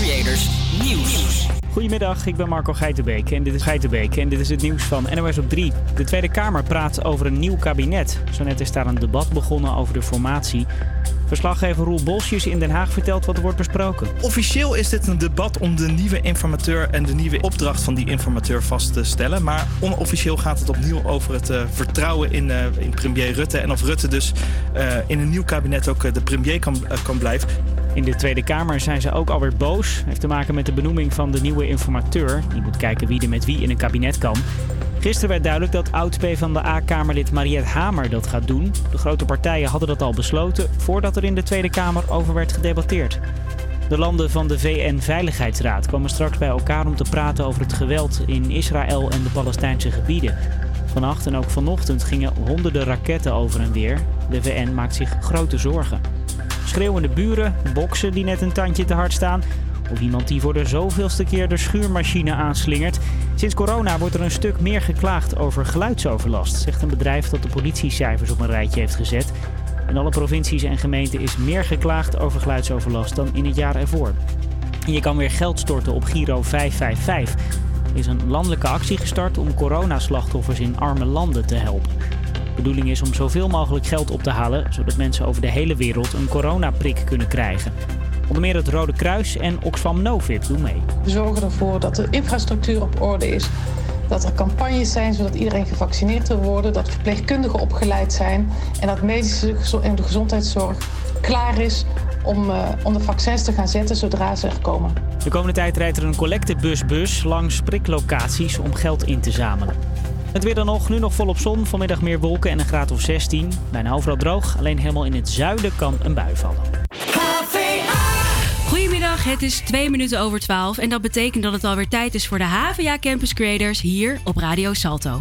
Creators Nieuws. Goedemiddag, ik ben Marco Geitenbeek en dit is Geitenbeek en dit is het nieuws van NOS op 3. De Tweede Kamer praat over een nieuw kabinet. Zo net is daar een debat begonnen over de formatie. Verslaggever Roel Bosjes in Den Haag vertelt wat er wordt besproken. Officieel is dit een debat om de nieuwe informateur en de nieuwe opdracht van die informateur vast te stellen. Maar onofficieel gaat het opnieuw over het uh, vertrouwen in, uh, in premier Rutte. En of Rutte dus uh, in een nieuw kabinet ook de premier kan, kan blijven. In de Tweede Kamer zijn ze ook alweer boos. Heeft te maken met de benoeming van de nieuwe informateur. Die moet kijken wie er met wie in een kabinet kan. Gisteren werd duidelijk dat oud-P van de A-Kamerlid Mariette Hamer dat gaat doen. De grote partijen hadden dat al besloten voordat er in de Tweede Kamer over werd gedebatteerd. De landen van de VN-veiligheidsraad komen straks bij elkaar om te praten over het geweld in Israël en de Palestijnse gebieden. Vannacht en ook vanochtend gingen honderden raketten over en weer. De VN maakt zich grote zorgen. Schreeuwende buren, boksen die net een tandje te hard staan. Of iemand die voor de zoveelste keer de schuurmachine aanslingert. Sinds corona wordt er een stuk meer geklaagd over geluidsoverlast, zegt een bedrijf dat de politiecijfers op een rijtje heeft gezet. In alle provincies en gemeenten is meer geklaagd over geluidsoverlast dan in het jaar ervoor. En je kan weer geld storten op Giro 555. Er is een landelijke actie gestart om coronaslachtoffers in arme landen te helpen. De bedoeling is om zoveel mogelijk geld op te halen, zodat mensen over de hele wereld een coronaprik kunnen krijgen. Onder meer het Rode Kruis en Oxfam Novib doen mee. We zorgen ervoor dat de infrastructuur op orde is. Dat er campagnes zijn zodat iedereen gevaccineerd wil worden. Dat verpleegkundigen opgeleid zijn. En dat medische en de gezondheidszorg klaar is om, uh, om de vaccins te gaan zetten zodra ze er komen. De komende tijd rijdt er een collectebusbus langs priklocaties om geld in te zamelen. Het weer dan nog, nu nog volop zon, vanmiddag meer wolken en een graad of 16. Bijna overal droog, alleen helemaal in het zuiden kan een bui vallen. Goedemiddag, het is twee minuten over 12 en dat betekent dat het alweer tijd is voor de HVA Campus Creators hier op Radio Salto.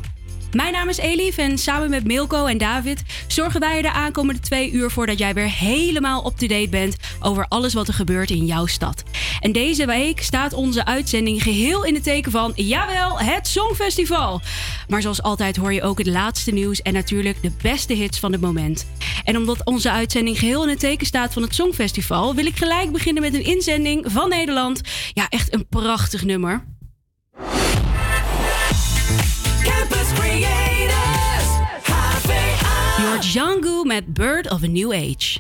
Mijn naam is Elif en samen met Milko en David zorgen wij er de aankomende twee uur voor dat jij weer helemaal up-to-date bent over alles wat er gebeurt in jouw stad. En deze week staat onze uitzending geheel in het teken van, jawel, het Songfestival. Maar zoals altijd hoor je ook het laatste nieuws en natuurlijk de beste hits van het moment. En omdat onze uitzending geheel in het teken staat van het Songfestival, wil ik gelijk beginnen met een inzending van Nederland. Ja, echt een prachtig nummer. Django met Bird of a New Age.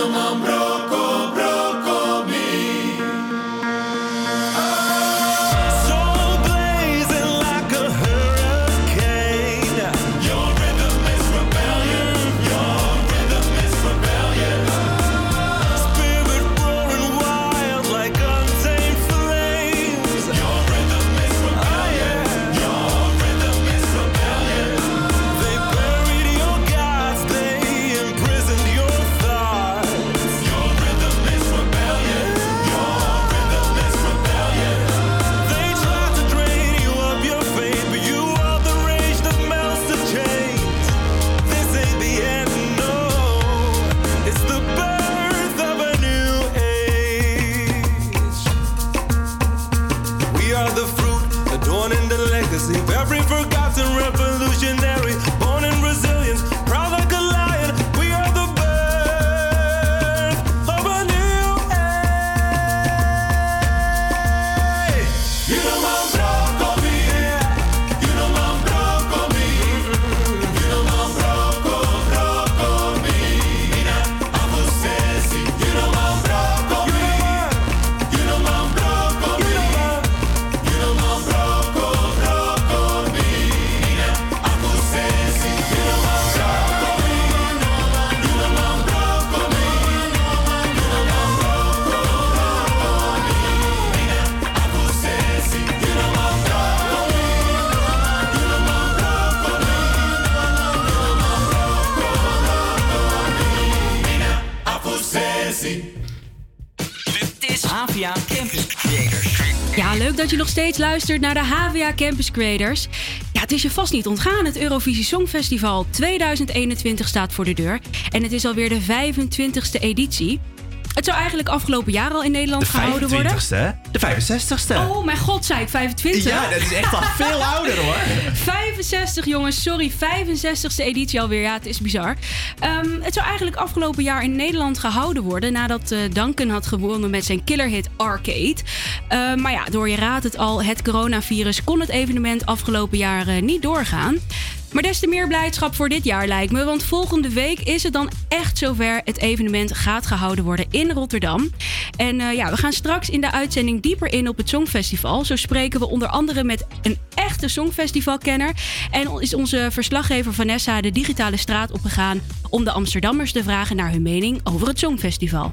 You know nog steeds luistert naar de HVA Campus Creators. Ja, het is je vast niet ontgaan. Het Eurovisie Songfestival 2021 staat voor de deur. En het is alweer de 25e editie. Het zou eigenlijk afgelopen jaar al in Nederland De gehouden worden. 25ste, hè? De 65ste. Oh mijn god, zei ik 25? Ja, dat is echt al veel ouder hoor. 65 jongens, sorry, 65ste editie alweer. Ja, het is bizar. Ehm, het zou eigenlijk afgelopen jaar in Nederland gehouden worden nadat eh, Duncan had gewonnen met zijn killerhit Arcade. Ehm, maar ja, door je raadt het al, het coronavirus kon het evenement afgelopen jaar eh, niet doorgaan. Maar des te meer blijdschap voor dit jaar lijkt me. Want volgende week is het dan echt zover. Het evenement gaat gehouden worden in Rotterdam. En eh, ja, we gaan straks in de uitzending dieper in op het Songfestival. Zo spreken we onder andere met een echte Songfestivalkenner. En is onze verslaggever Vanessa de digitale straat opgegaan... om de Amsterdammers te vragen naar hun mening over het Songfestival.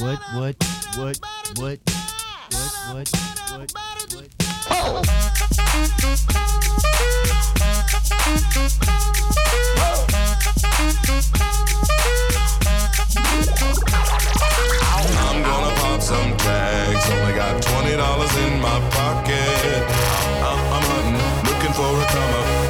what, what, what, what, what, what, what. Oh! I'm gonna pop some tags. Only got twenty dollars in my pocket. I'm, I'm hunting, looking for a come up.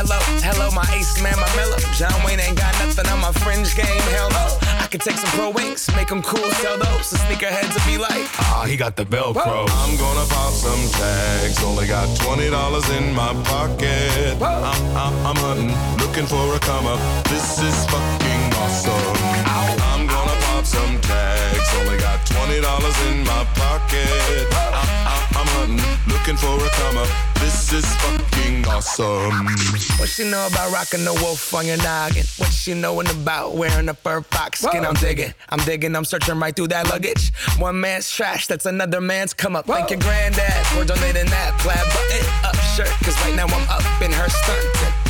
Hello, hello, my ace man, my mellow. John Wayne ain't got nothing on my fringe game. Hell no. I could take some pro wings, make them cool, sell those. The sneakerheads will be like, ah, he got the Velcro. I'm gonna pop some tags. Only got twenty dollars in my pocket. I'm, I'm, I'm hunting, looking for a come up. This is fucking awesome. Only got twenty dollars in my pocket. I'm, I'm, I'm hunting, looking for a come up. This is fucking awesome. What she know about rocking the wolf on your noggin? What she knowin' about wearing a fur fox skin? I'm digging, I'm digging, I'm searching right through that luggage. One man's trash, that's another man's come up. Thank your granddad for donating that plaid button up shirt. Cause right now I'm up in her stunt.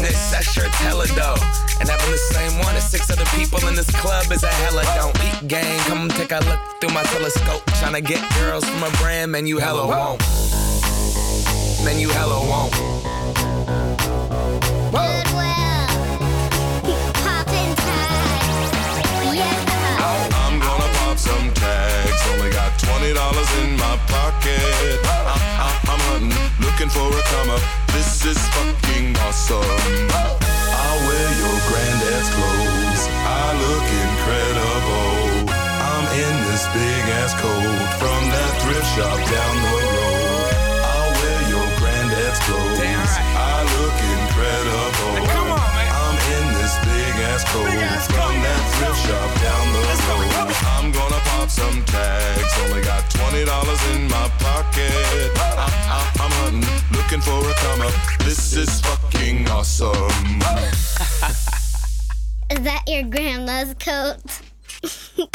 That shirt's hella dope. And having the same one as six other people in this club is a hella don't eat gang. Come take a look through my telescope. Tryna get girls from a brand, man, you hella won't. Man, you hella won't. Poppin' tags. Yeah. I'm gonna pop some tags. Only got twenty dollars in my pocket. I'm, hunting, looking for a come up. This is fucking awesome. I'll wear your granddad's clothes. I look incredible. I'm in this big ass coat from that thrift shop down the road. I'll wear your granddad's clothes. I look incredible. I'm in this big ass coat from that thrift shop down the road. I'm gonna pop some tags. Only got twenty dollars in my pocket. I, I, I'm hunting, looking for a. This is fucking awesome. is that your grandma's coat?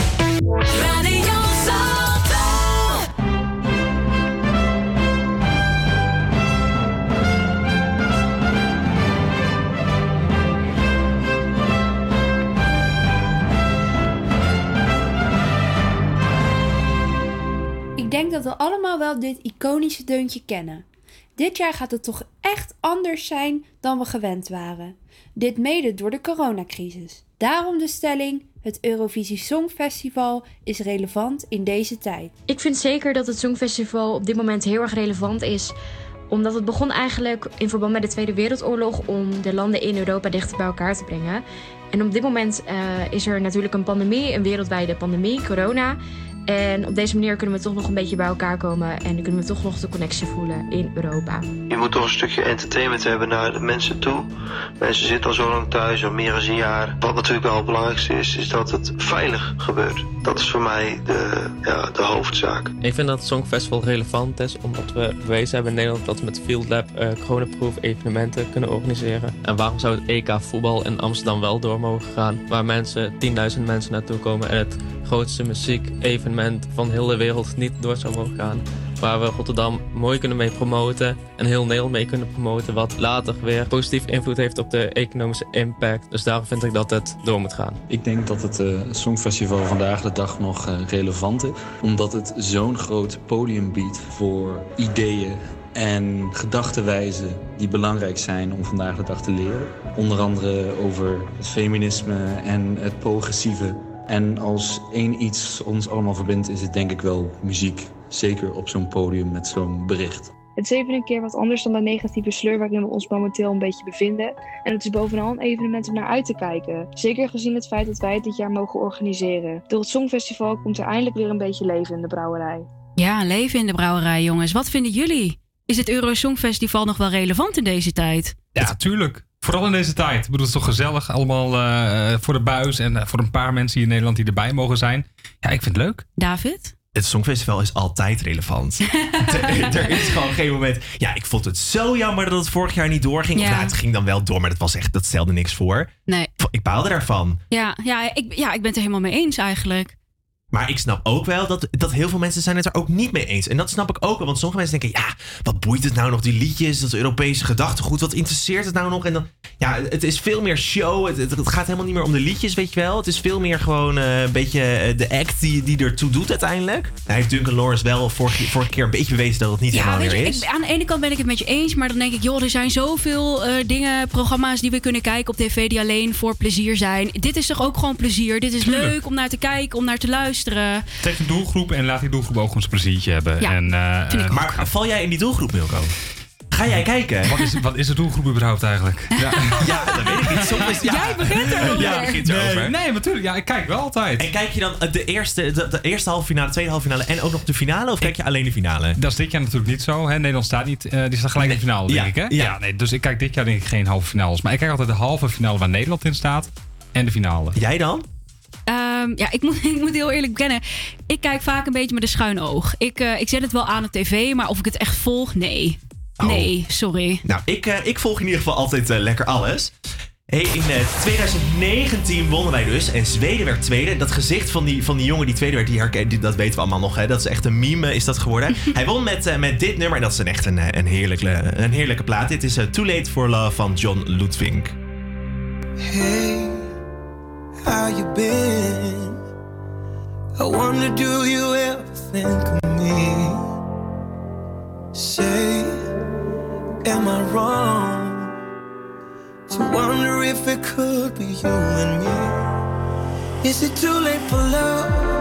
Radio Ik denk dat we allemaal wel dit iconische deuntje kennen. Dit jaar gaat het toch echt anders zijn dan we gewend waren. Dit mede door de coronacrisis. Daarom de stelling: het Eurovisie Songfestival is relevant in deze tijd. Ik vind zeker dat het Songfestival op dit moment heel erg relevant is. Omdat het begon eigenlijk in verband met de Tweede Wereldoorlog om de landen in Europa dichter bij elkaar te brengen. En op dit moment eh, is er natuurlijk een pandemie, een wereldwijde pandemie, corona. En op deze manier kunnen we toch nog een beetje bij elkaar komen en kunnen we toch nog de connectie voelen in Europa. Je moet toch een stukje entertainment hebben naar de mensen toe. Mensen zitten al zo lang thuis, al meer dan een jaar. Wat natuurlijk wel het belangrijkste is, is dat het veilig gebeurt. Dat is voor mij de, ja, de hoofdzaak. Ik vind dat het Songfestival relevant is omdat we bewezen hebben in Nederland dat we met Field Lab eh coronaproof evenementen kunnen organiseren. En waarom zou het EK voetbal in Amsterdam wel door mogen gaan, waar mensen, 10.000 mensen naartoe komen en het grootste van heel de wereld niet door zou mogen gaan. Waar we Rotterdam mooi kunnen mee promoten en heel Nederland mee kunnen promoten, wat later weer positief invloed heeft op de economische impact. Dus daarom vind ik dat het door moet gaan. Ik denk dat het eh, Songfestival vandaag de dag nog eh, relevant is. Omdat het zo'n groot podium biedt voor ideeën en gedachtenwijzen die belangrijk zijn om vandaag de dag te leren. Onder andere over het feminisme en het progressieve. En als één iets ons allemaal verbindt, is het denk ik wel muziek. Zeker op zo'n podium met zo'n bericht. Het is even een keer wat anders dan de negatieve sleur waarin we ons momenteel een beetje bevinden. En het is bovenal een evenement om naar uit te kijken. Zeker gezien het feit dat wij het dit jaar mogen organiseren. Door het Songfestival komt er eindelijk weer een beetje leven in de brouwerij. Ja, leven in de brouwerij, jongens. Wat vinden jullie? Is het Eurosongfestival nog wel relevant in deze tijd? Ja, tuurlijk. Vooral in deze tijd. Ik bedoel, het is toch gezellig allemaal eh, voor de buis en eh, voor een paar mensen hier in Nederland die erbij mogen zijn. Ja, ik vind het leuk. David? Het Songfestival is altijd relevant. er, er is gewoon geen moment. Ja, ik vond het zo jammer dat het vorig jaar niet doorging. Of Ja. nou, het ging dan wel door, maar dat was echt, dat stelde niks voor. Nee. Ik baalde daarvan. Ja, ja, ik, ja, ik ben het er helemaal mee eens eigenlijk. Maar ik snap ook wel dat, dat heel veel mensen zijn het er ook niet mee eens. En dat snap ik ook wel. Want sommige mensen denken, ja, wat boeit het nou nog, die liedjes, dat Europese gedachtegoed, wat interesseert het nou nog? En dan, ja, het is veel meer show. Het, het, het gaat helemaal niet meer om de liedjes, weet je wel. Het is veel meer gewoon eh, een beetje eh, de act die, die ertoe doet uiteindelijk. Hij heeft Duncan Lawrence wel vorige, vorige keer een beetje bewezen dat het niet Ja, helemaal meer is. ik, aan de ene kant ben ik het met je eens, maar dan denk ik, joh, er zijn zoveel eh, dingen, programma's die we kunnen kijken op tv die alleen voor plezier zijn. Dit is toch ook gewoon plezier? Dit is leuk om naar te kijken, om naar te luisteren. Trek een doelgroep en laat die doelgroep ook ons pleziertje hebben. Ja, en, eh, Maar val jij in die doelgroep, Milko? Ga jij kijken? Wat is, wat is de doelgroep überhaupt eigenlijk? Ja, ja dat weet ik niet. Soms is, ja. Jij begint erover. Ja, begint erover. Nee, nee, natuurlijk. Ja, ik kijk wel altijd. En kijk je dan de eerste, de, de eerste halve finale, tweede halve finale en ook nog de finale? Of kijk je alleen de finale? Dat is dit jaar natuurlijk niet zo. Hè? Nederland staat niet. eh, die staat gelijk in de finale, denk Ja, ik. Hè? ja. Ja. nee, dus ik kijk dit jaar denk ik geen halve finales. Maar ik kijk altijd de halve finale waar Nederland in staat. En de finale. Jij dan? Ehm, ja, ik moet, ik moet heel eerlijk bekennen. Ik kijk vaak een beetje met een schuin oog. Ik, eh, ik zet het wel aan op tv, maar of ik het echt volg, nee. Nee, sorry. Nou, ik, eh, ik volg in ieder geval altijd eh, lekker alles. Hey, in eh, 2019 wonnen wij dus en Zweden werd tweede. Dat gezicht van die, van die jongen die tweede werd, die herken, die, dat weten we allemaal nog. Hè? Dat is echt een meme is dat geworden. Hij won met, eh, met dit nummer en dat is een echt een, een, heerlijke, een heerlijke plaat. Dit is Too Late for Love van John Ludwig. Hey, how you been? I wonder, do you ever think of me? Say, am I wrong to wonder if it could be you and me? Is it too late for love?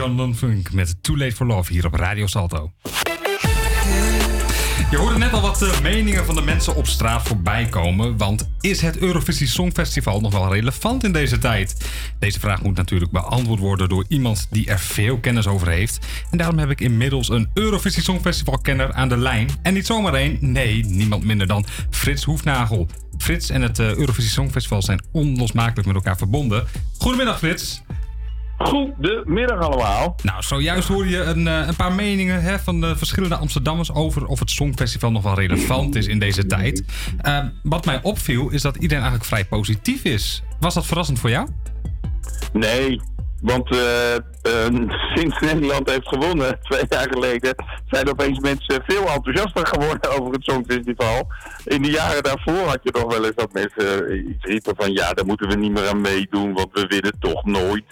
John Lonfunk met Too Late for Love hier op Radio Salto. Je hoorde net al wat de meningen van de mensen op straat voorbij komen. Want is het Eurovisie Songfestival nog wel relevant in deze tijd? Deze vraag moet natuurlijk beantwoord worden door iemand die er veel kennis over heeft. En daarom heb ik inmiddels een Eurovisie Songfestival-kenner aan de lijn. En niet zomaar één, nee, niemand minder dan Frits Hoefnagel. Frits en het eh, Eurovisie Songfestival zijn onlosmakelijk met elkaar verbonden. Goedemiddag, Frits. Goedemiddag allemaal. Nou, zojuist hoor je een, eh, een paar meningen hè, van de verschillende Amsterdammers over of het Songfestival nog wel relevant is in deze tijd. Eh, wat mij opviel is dat iedereen eigenlijk vrij positief is. Was dat verrassend voor jou? Nee, want eh, eh, sinds Nederland heeft gewonnen twee jaar geleden zijn opeens mensen veel enthousiaster geworden over het Songfestival. In de jaren daarvoor had je nog wel eens dat mensen eh, iets riepen van ja, daar moeten we niet meer aan meedoen, want we winnen toch nooit.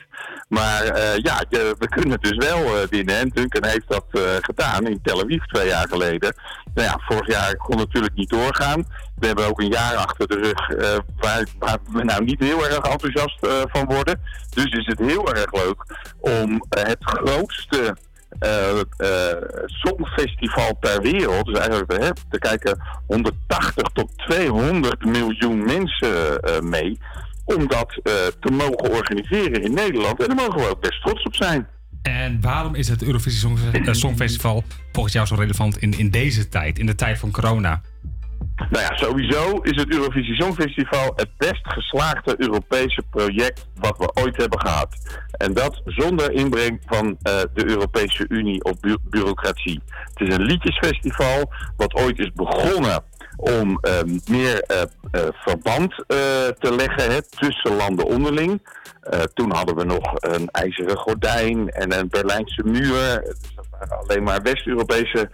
Maar ja, we kunnen dus wel eh, winnen. En Duncan heeft dat gedaan in Tel Aviv twee jaar geleden. Nou ja, vorig jaar kon natuurlijk niet doorgaan. We hebben ook een jaar achter de rug eh, waar, waar we nou niet heel erg enthousiast eh, van worden. Dus is het heel erg leuk om eh, het grootste songfestival ter wereld, dus eigenlijk hè, te kijken 180 tot 200 miljoen mensen mee, om dat te mogen organiseren in Nederland. En daar mogen we ook best trots op zijn. En waarom is het Eurovisie Song- Songfestival volgens jou zo relevant in, in deze tijd, in de tijd van corona? Nou ja, sowieso is het Eurovisie Songfestival het best geslaagde Europese project wat we ooit hebben gehad. En dat zonder inbreng van eh, de Europese Unie of bu- bureaucratie. Het is een liedjesfestival wat ooit is begonnen om eh, meer eh, eh, verband te leggen tussen landen onderling. Toen hadden we nog een ijzeren gordijn en een Berlijnse muur. Dus dat waren alleen maar West-Europese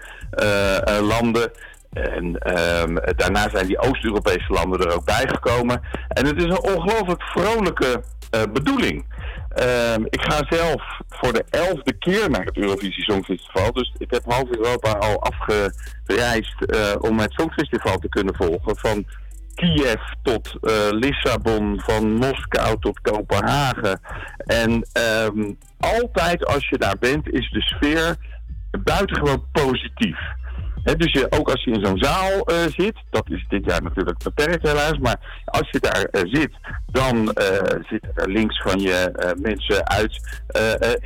landen. En ehm, daarna zijn die Oost-Europese landen er ook bij gekomen. En het is een ongelooflijk vrolijke eh, bedoeling. Ehm, ik ga zelf voor de elfde keer naar het Eurovisie Songfestival. Dus ik heb half Europa al afgereisd eh, om het Songfestival te kunnen volgen. Van Kiev tot eh, Lissabon, van Moskou tot Kopenhagen. En ehm, altijd als je daar bent is de sfeer buitengewoon positief. Dus je, ook als je in zo'n zaal eh, zit, dat is dit jaar natuurlijk beperkt helaas, maar als je daar eh, zit, dan eh, zitten er links van je mensen uit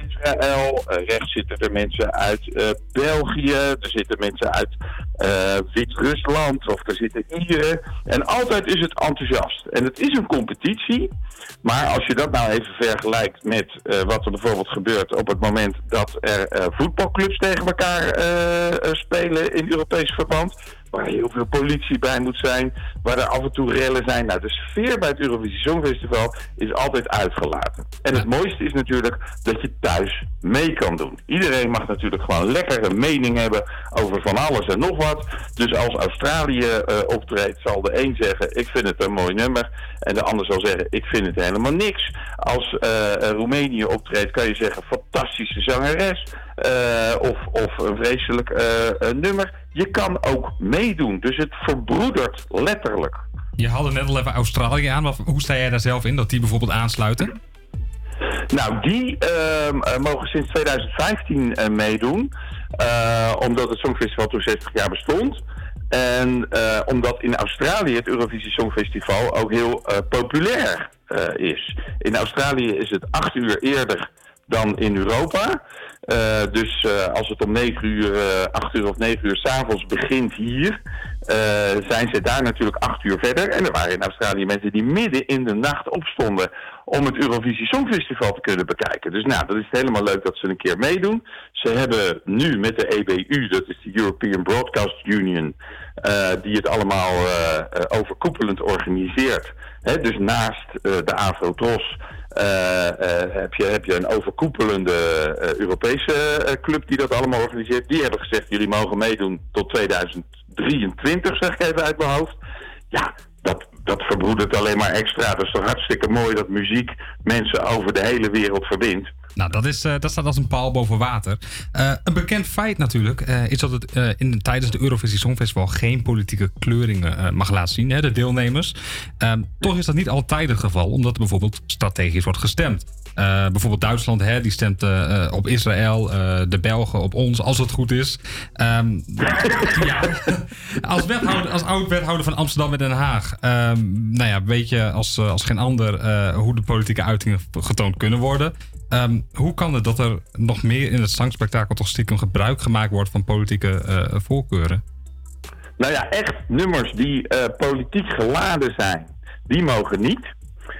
Israël, rechts zitten er mensen uit België, er zitten mensen uit Wit-Rusland of er zitten Ieren. En altijd is het enthousiast. En het is een competitie, maar als je dat nou even vergelijkt met wat er bijvoorbeeld gebeurt op het moment dat er voetbalclubs tegen elkaar spelen in Europees verband. Waar heel veel politie bij moet zijn, waar er af en toe rellen zijn. Nou, de sfeer bij het Eurovisie Songfestival is altijd uitgelaten. En het mooiste is natuurlijk dat je thuis mee kan doen. Iedereen mag natuurlijk gewoon lekker een mening hebben over van alles en nog wat. Dus als Australië eh, optreedt, zal de een zeggen: Ik vind het een mooi nummer. En de ander zal zeggen: Ik vind het helemaal niks. Als eh, Roemenië optreedt, kan je zeggen: Fantastische zangeres. Eh, of, of een vreselijk eh, eh, nummer. Je kan ook meedoen. Dus het verbroedert letterlijk. Je haalde net al even Australië aan. Wat- Hoe sta jij daar zelf in dat die bijvoorbeeld aansluiten? Nou, die ehm, eh, mogen sinds 2015 eh, meedoen. Omdat het Songfestival toen 60 jaar bestond. En omdat in Australië het Eurovisie Songfestival ook heel populair is. In Australië is het acht uur eerder dan in Europa. Eh, dus eh, als het om 9 uur, eh 8 uur of 9 uur s'avonds begint hier, eh, zijn ze daar natuurlijk 8 uur verder. En er waren in Australië mensen die midden in de nacht opstonden om het Eurovisie Songfestival te kunnen bekijken. Dus nou, dat is helemaal leuk dat ze een keer meedoen. Ze hebben nu met de EBU, dat is de European Broadcast Union, eh, die het allemaal eh, eh, overkoepelend organiseert. Dus naast eh, de Afro-Tros eh, eh, heb, je, heb je een overkoepelende Europese club die dat allemaal organiseert. Die hebben gezegd, jullie mogen meedoen tot 2023, zeg ik even uit mijn hoofd. Ja, dat, dat verbroedert alleen maar extra. Dat is toch hartstikke mooi dat muziek mensen over de hele wereld verbindt. Nou, dat, is, eh, dat staat als een paal boven water. Eh, een bekend feit natuurlijk eh, is dat het in, tijdens de Eurovisie Songfestival geen politieke kleuringen mag laten zien, hè, de deelnemers. Ehm, toch is dat niet altijd het geval, omdat er bijvoorbeeld strategisch wordt gestemd. Eh, bijvoorbeeld Duitsland, hè, die stemt eh, eh, op Israël, de Belgen op ons, als het goed is. Ehm, ja, als, wethouder, als oud-wethouder van Amsterdam en Den Haag, ehm, nou ja, weet je als, als geen ander hoe de politieke uitingen getoond kunnen worden. Ehm, hoe kan het dat er nog meer in het zangspektakel toch stiekem gebruik gemaakt wordt van politieke voorkeuren? Nou ja, echt nummers die politiek geladen zijn, die mogen niet.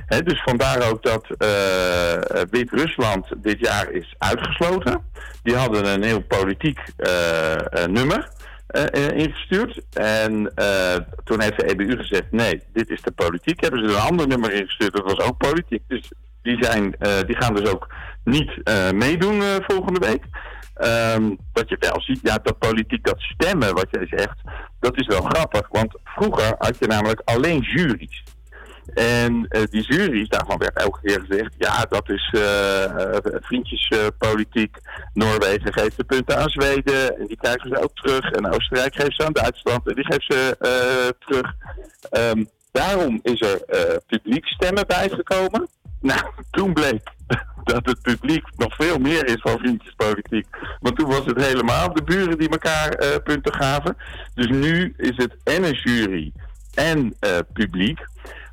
Dus vandaar ook dat eh, Wit-Rusland dit jaar is uitgesloten. Die hadden een heel politiek eh, eh, nummer ingestuurd. En toen heeft de EBU gezegd, nee, dit is de politiek. Hebben ze een ander nummer ingestuurd, dat was ook politiek. Dus die, zijn, die gaan dus ook niet meedoen volgende week. Ehm, wat je wel ziet, ja, dat politiek, dat stemmen, wat jij zegt, dat is wel grappig. Want vroeger had je namelijk alleen juries. En eh, die juries, daarvan werd elke keer gezegd, ja, dat is eh, eh, vriendjespolitiek. Noorwegen geeft de punten aan Zweden en die krijgen ze ook terug. En Oostenrijk geeft ze aan Duitsland en die geeft ze terug. Ehm, daarom is er eh publiekstemmen bijgekomen. Nou, toen bleek dat het publiek nog veel meer is van vriendjespolitiek. Want toen was het helemaal de buren die elkaar punten gaven. Dus nu is het en een jury en publiek.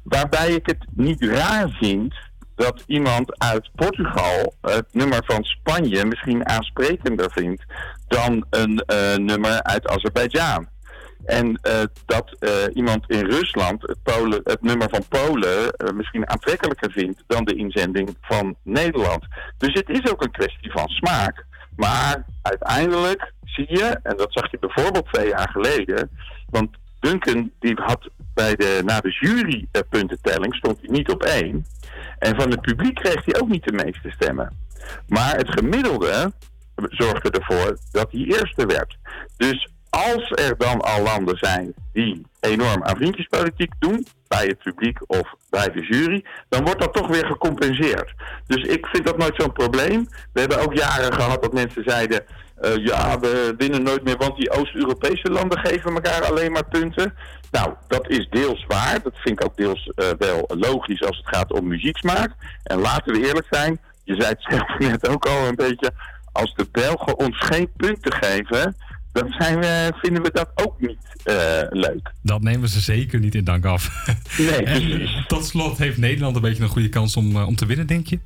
Waarbij ik het niet raar vind dat iemand uit Portugal het nummer van Spanje misschien aansprekender vindt dan een eh, nummer uit Azerbeidzjan. En eh, dat eh, iemand in Rusland het, Polen, het nummer van Polen misschien aantrekkelijker vindt dan de inzending van Nederland. Dus het is ook een kwestie van smaak. Maar uiteindelijk zie je, en dat zag je bijvoorbeeld twee jaar geleden, want Duncan die had bij de, na de jurypuntentelling stond hij niet op één. En van het publiek kreeg hij ook niet de meeste stemmen. Maar het gemiddelde zorgde ervoor dat hij eerste werd. Dus als er dan al landen zijn die enorm aan vriendjespolitiek doen, bij het publiek of bij de jury, dan wordt dat toch weer gecompenseerd. Dus ik vind dat nooit zo'n probleem. We hebben ook jaren gehad dat mensen zeiden, eh, ja, we winnen nooit meer, want die Oost-Europese landen geven elkaar alleen maar punten. Nou, dat is deels waar. Dat vind ik ook deels eh, wel logisch als het gaat om muzieksmaak. En laten we eerlijk zijn, je zei het zelf net ook al een beetje, als de Belgen ons geen punten geven, dan zijn we, vinden we dat ook niet eh, leuk. Dat nemen ze zeker niet in dank af. Nee, en tot slot heeft Nederland een beetje een goede kans om, om te winnen, denk je?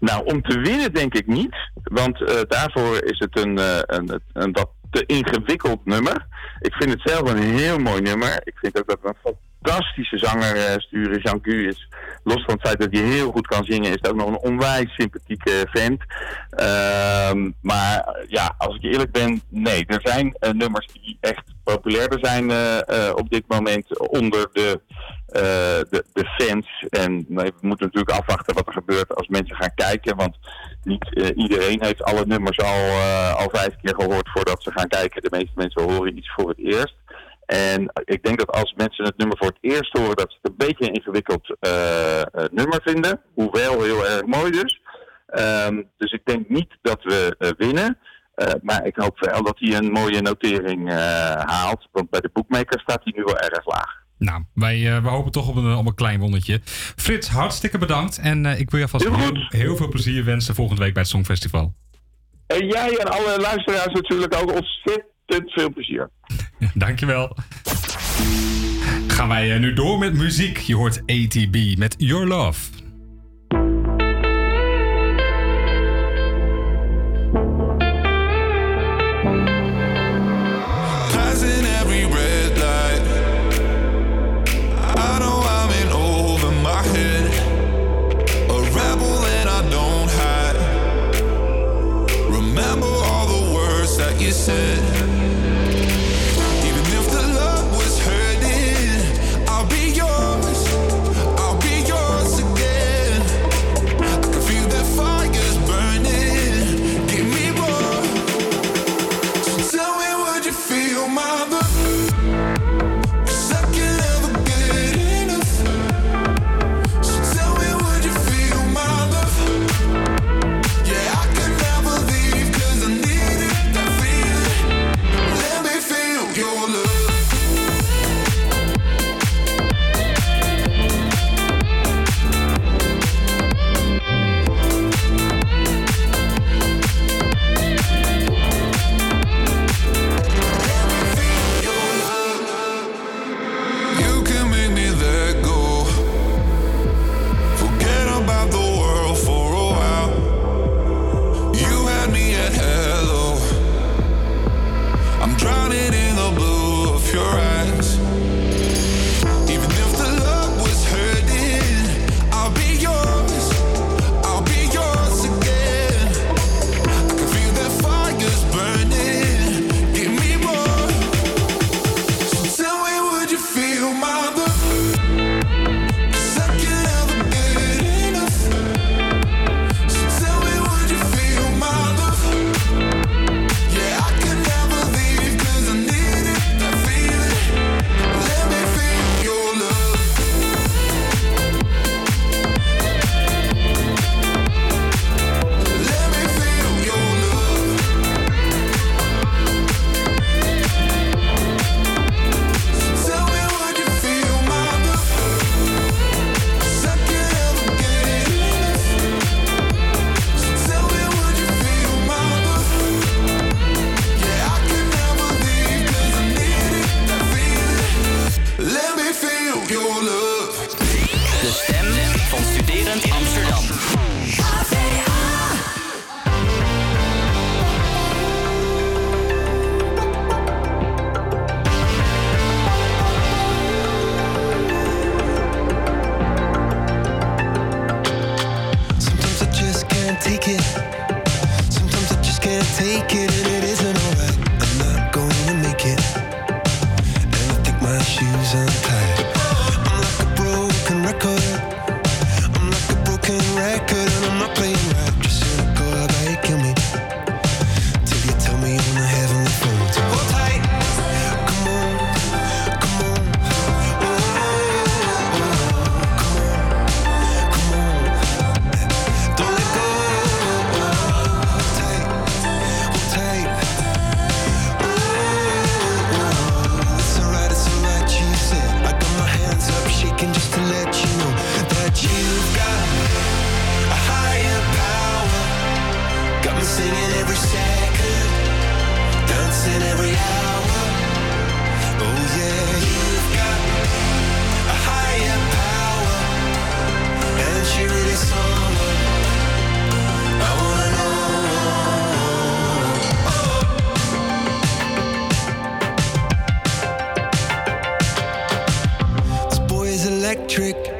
Nou, om te winnen denk ik niet. Want eh, daarvoor is het een, eh, een, een, wat te ingewikkeld nummer. Ik vind het zelf een heel mooi nummer. Ik vind ook dat een fantastische zanger eh sturen, Jean Gu is. Los van het feit dat hij heel goed kan zingen, is het ook nog een onwijs sympathieke vent. Ehm, maar ja, als ik eerlijk ben, nee. Er zijn nummers die echt populairder zijn op dit moment onder de, eh, de, de fans. En we moeten natuurlijk afwachten wat er gebeurt als mensen gaan kijken. Want niet eh, iedereen heeft alle nummers al, eh, al vijf keer gehoord voordat ze gaan kijken. De meeste mensen horen iets voor het eerst. En ik denk dat als mensen het nummer voor het eerst horen, dat ze het een beetje een ingewikkeld nummer vinden. Hoewel heel erg mooi dus. Ehm, dus ik denk niet dat we winnen. Eh, maar ik hoop wel dat hij een mooie notering eh, haalt. Want bij de boekmaker staat hij nu wel erg laag. Nou, wij eh, we hopen toch op een, op een klein wonnetje. Frits, hartstikke bedankt. En eh, ik wil je alvast heel, heel veel plezier wensen volgende week bij het Songfestival. En jij en alle luisteraars natuurlijk ook ontzettend veel plezier. Dankjewel. Gaan wij eh, nu door met muziek. Je hoort ATB met Your Love. Singing every second, dancing every hour. Oh yeah, you've got a higher power, and she really someone I wanna know. Oh. This boy electric.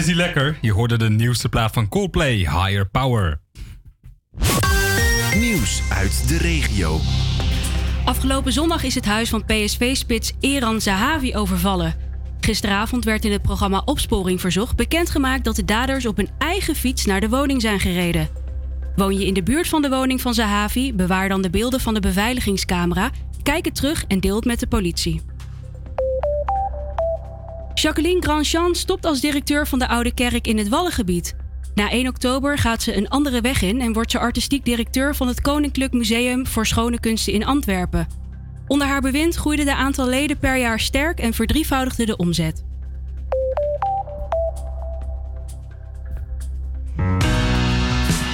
is die lekker? Je hoorde de nieuwste plaat van Coldplay, Higher Power. Nieuws uit de regio. Afgelopen zondag is het huis van PSV-spits Eran Zahavi overvallen. Gisteravond werd in het programma Opsporing Verzocht bekendgemaakt dat de daders op een eigen fiets naar de woning zijn gereden. Woon je in de buurt van de woning van Zahavi? Bewaar dan de beelden van de beveiligingscamera, kijk het terug en deel het met de politie. Jacqueline Grandchamp stopt als directeur van de Oude Kerk in het Wallengebied. Na 1 oktober gaat ze een andere weg in en wordt ze artistiek directeur van het Koninklijk Museum voor Schone Kunsten in Antwerpen. Onder haar bewind groeide de aantal leden per jaar sterk en verdrievoudigde de omzet.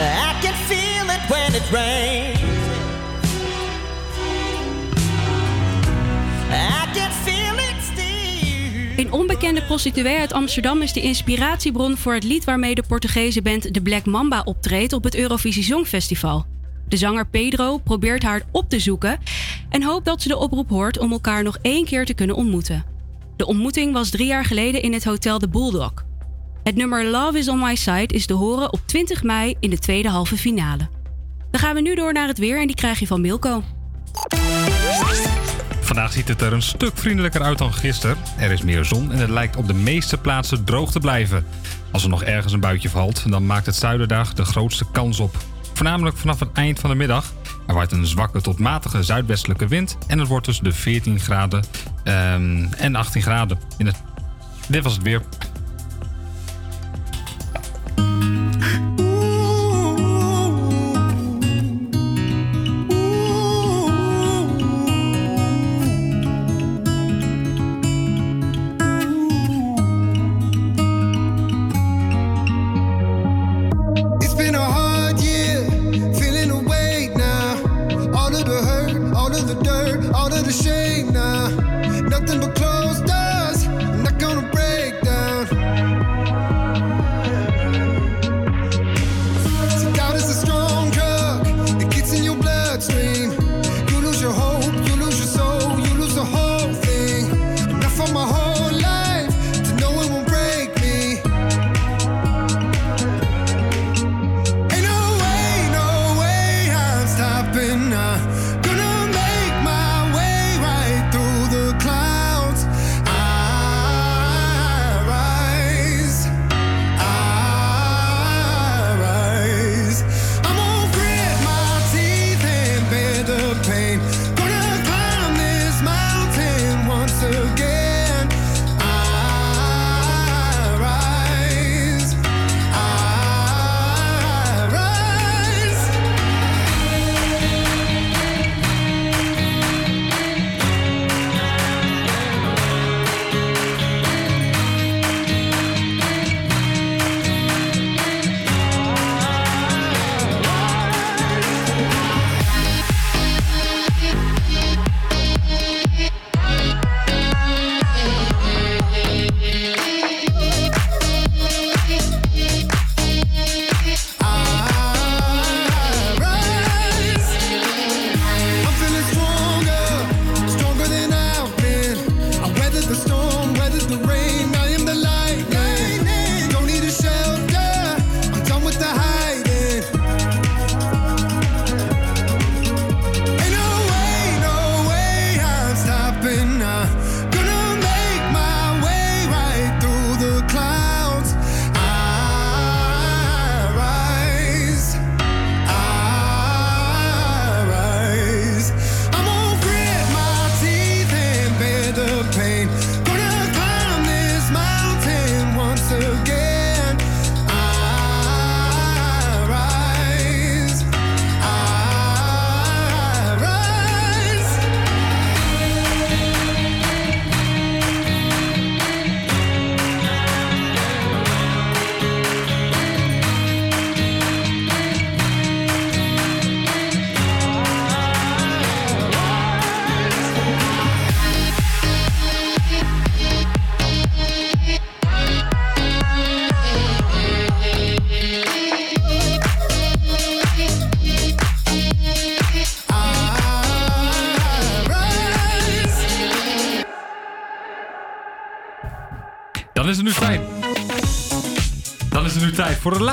I can feel it when it rains. Onbekende prostituee uit Amsterdam is de inspiratiebron voor het lied waarmee de Portugese band The Black Mamba optreedt op het Eurovisie Songfestival. De zanger Pedro probeert haar op te zoeken en hoopt dat ze de oproep hoort om elkaar nog één keer te kunnen ontmoeten. De ontmoeting was drie jaar geleden in het hotel The Bulldog. Het nummer Love is on My Side is te horen op 20 mei in de tweede halve finale. Dan gaan we nu door naar het weer en die krijg je van Milko. Vandaag ziet het er een stuk vriendelijker uit dan gisteren. Er is meer zon en het lijkt op de meeste plaatsen droog te blijven. Als er nog ergens een buitje valt, dan maakt het zuiden daar de grootste kans op. Voornamelijk vanaf het eind van de middag. Er waait een zwakke tot matige zuidwestelijke wind en het wordt tussen de 14 graden ehm, en 18 graden. In het... Dit was het weer.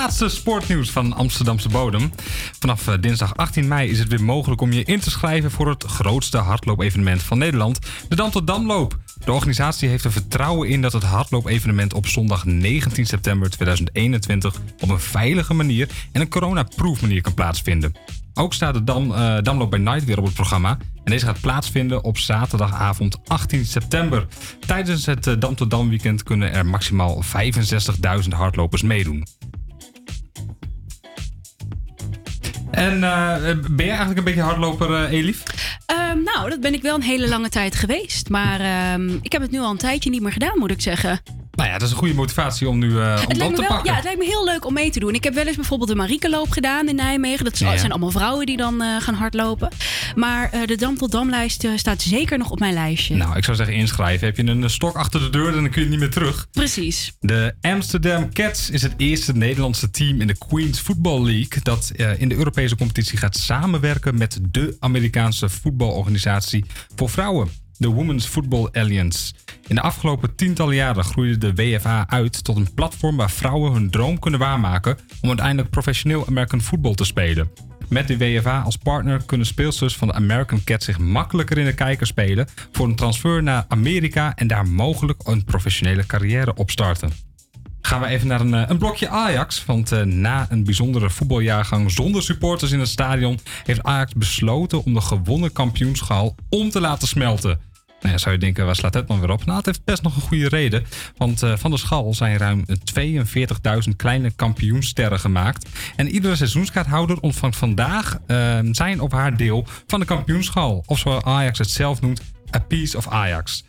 Laatste sportnieuws van Amsterdamse bodem. Vanaf eh, dinsdag 18 mei is het weer mogelijk om je in te schrijven voor het grootste hardloopevenement van Nederland, de Dam tot Damloop. De organisatie heeft er vertrouwen in dat het hardloopevenement op zondag 19 september 2021 op een veilige manier en een coronaproof manier kan plaatsvinden. Ook staat de Dam, eh, Damloop by Night weer op het programma. En deze gaat plaatsvinden op zaterdagavond 18 september. Tijdens het eh, Dam tot Dam weekend kunnen er maximaal 65.000 hardlopers meedoen. En eh, ben jij eigenlijk een beetje hardloper, eh Elif? Ehm, nou, dat ben ik wel een hele lange tijd geweest. Maar ehm, ik heb het nu al een tijdje niet meer gedaan, moet ik zeggen. Nou ja, dat is een goede motivatie om nu eh om dat te wel, pakken. ja, het lijkt me heel leuk om mee te doen. Ik heb wel eens bijvoorbeeld de Mariekenloop gedaan in Nijmegen. Dat Ja. zijn allemaal vrouwen die dan eh, gaan hardlopen. Maar eh, de Dam tot Damlijst staat zeker nog op mijn lijstje. Nou, ik zou zeggen inschrijven. Heb je een stok achter de deur, dan kun je niet meer terug. Precies. De Amsterdam Cats is het eerste Nederlandse team in de Queen's Football League dat in de Europese competitie gaat samenwerken met de Amerikaanse voetbalorganisatie voor vrouwen, de Women's Football Alliance. In de afgelopen tientallen jaren groeide de WFA uit tot een platform waar vrouwen hun droom kunnen waarmaken om uiteindelijk professioneel American football te spelen. Met de WFA als partner kunnen speelsters van de American Cats zich makkelijker in de kijker spelen voor een transfer naar Amerika en daar mogelijk een professionele carrière opstarten. Gaan we even naar een, eh, een blokje Ajax. Want eh, na een bijzondere voetbaljaargang zonder supporters in het stadion... heeft Ajax besloten om de gewonnen kampioenschaal om te laten smelten. Nou ja, zou je denken, waar slaat het dan weer op? Nou, het heeft best nog een goede reden. Want eh, van de schal zijn ruim 42.000 kleine kampioensterren gemaakt. En iedere seizoenskaarthouder ontvangt vandaag eh, zijn of haar deel van de kampioenschaal. Of zoals Ajax het zelf noemt, a piece of Ajax.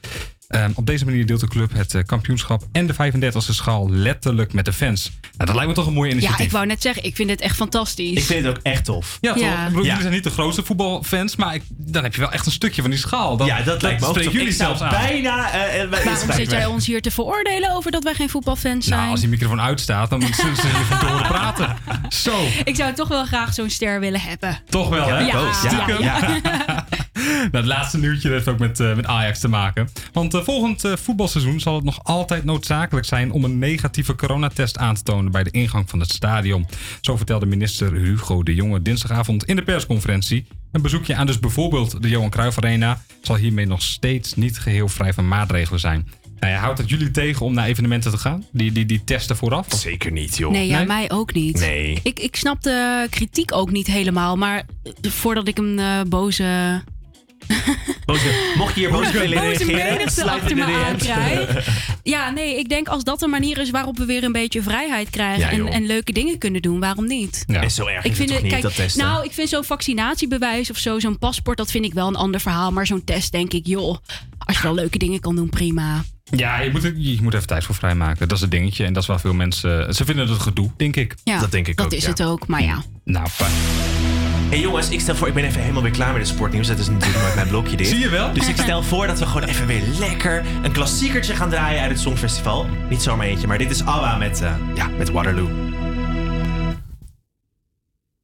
Ehm, op deze manier deelt de club het eh, kampioenschap en de 35e schaal letterlijk met de fans. Nou, dat lijkt me toch een mooi initiatief. Ja, ik wou net zeggen, ik vind het echt fantastisch. Ik vind het ook echt tof. Ja, toch? Ja. Ik bedoel, Ja. Jullie zijn niet de grootste voetbalfans, maar ik, dan heb je wel echt een stukje van die schaal. Dan, ja, dat lijkt me ook tof. jullie zelfs aan. bijna... eh, eh, Waarom zit jij ons hier te veroordelen over dat wij geen voetbalfans zijn? Nou, als die microfoon uitstaat, dan zullen ze je van te horen praten. Zo, Ik zou toch wel graag zo'n ster willen hebben. toch wel hè? Ja, ja. Nou, het laatste nieuwtje heeft ook met, eh, met Ajax te maken. Want eh, volgend eh, voetbalseizoen zal het nog altijd noodzakelijk zijn om een negatieve coronatest aan te tonen bij de ingang van het stadion. Zo vertelde minister Hugo de Jonge dinsdagavond in de persconferentie. Een bezoekje aan dus bijvoorbeeld de Johan Cruijff Arena zal hiermee nog steeds niet geheel vrij van maatregelen zijn. Nou ja, houdt het jullie tegen om naar evenementen te gaan? Die, die, die testen vooraf? Of? Zeker niet, joh. Nee, ja, mij ook niet. Nee. Ik, ik snap de kritiek ook niet helemaal, maar voordat ik een boze, Boze, mocht je hier boos willen reageren, sluit achter in de me DM's. Ja, nee, ik denk als dat een manier is waarop we weer een beetje vrijheid krijgen Ja, en, en leuke dingen kunnen doen, waarom niet? En zo erg Ik is het vind toch het, niet, kijk, dat testen? nou, ik vind zo'n vaccinatiebewijs of zo, zo'n paspoort, dat vind ik wel een ander verhaal. Maar zo'n test denk ik, joh, als je wel leuke dingen kan doen, prima. Ja, je moet, je moet even tijd voor vrijmaken. Dat is het dingetje. En dat is waar veel mensen... Ze vinden het gedoe, denk ik. Ja, Dat denk ik dat ook, is ja. het ook, maar ja. Nou, fijn. Hey jongens, ik stel voor, ik ben even helemaal weer klaar met de sportnieuws. Dat is natuurlijk nooit mijn blokje dit. Zie je wel? Dus ik stel voor dat we gewoon even weer lekker een klassiekertje gaan draaien uit het Songfestival. Niet zomaar eentje, maar dit is ABBA met, eh, ja, met Waterloo.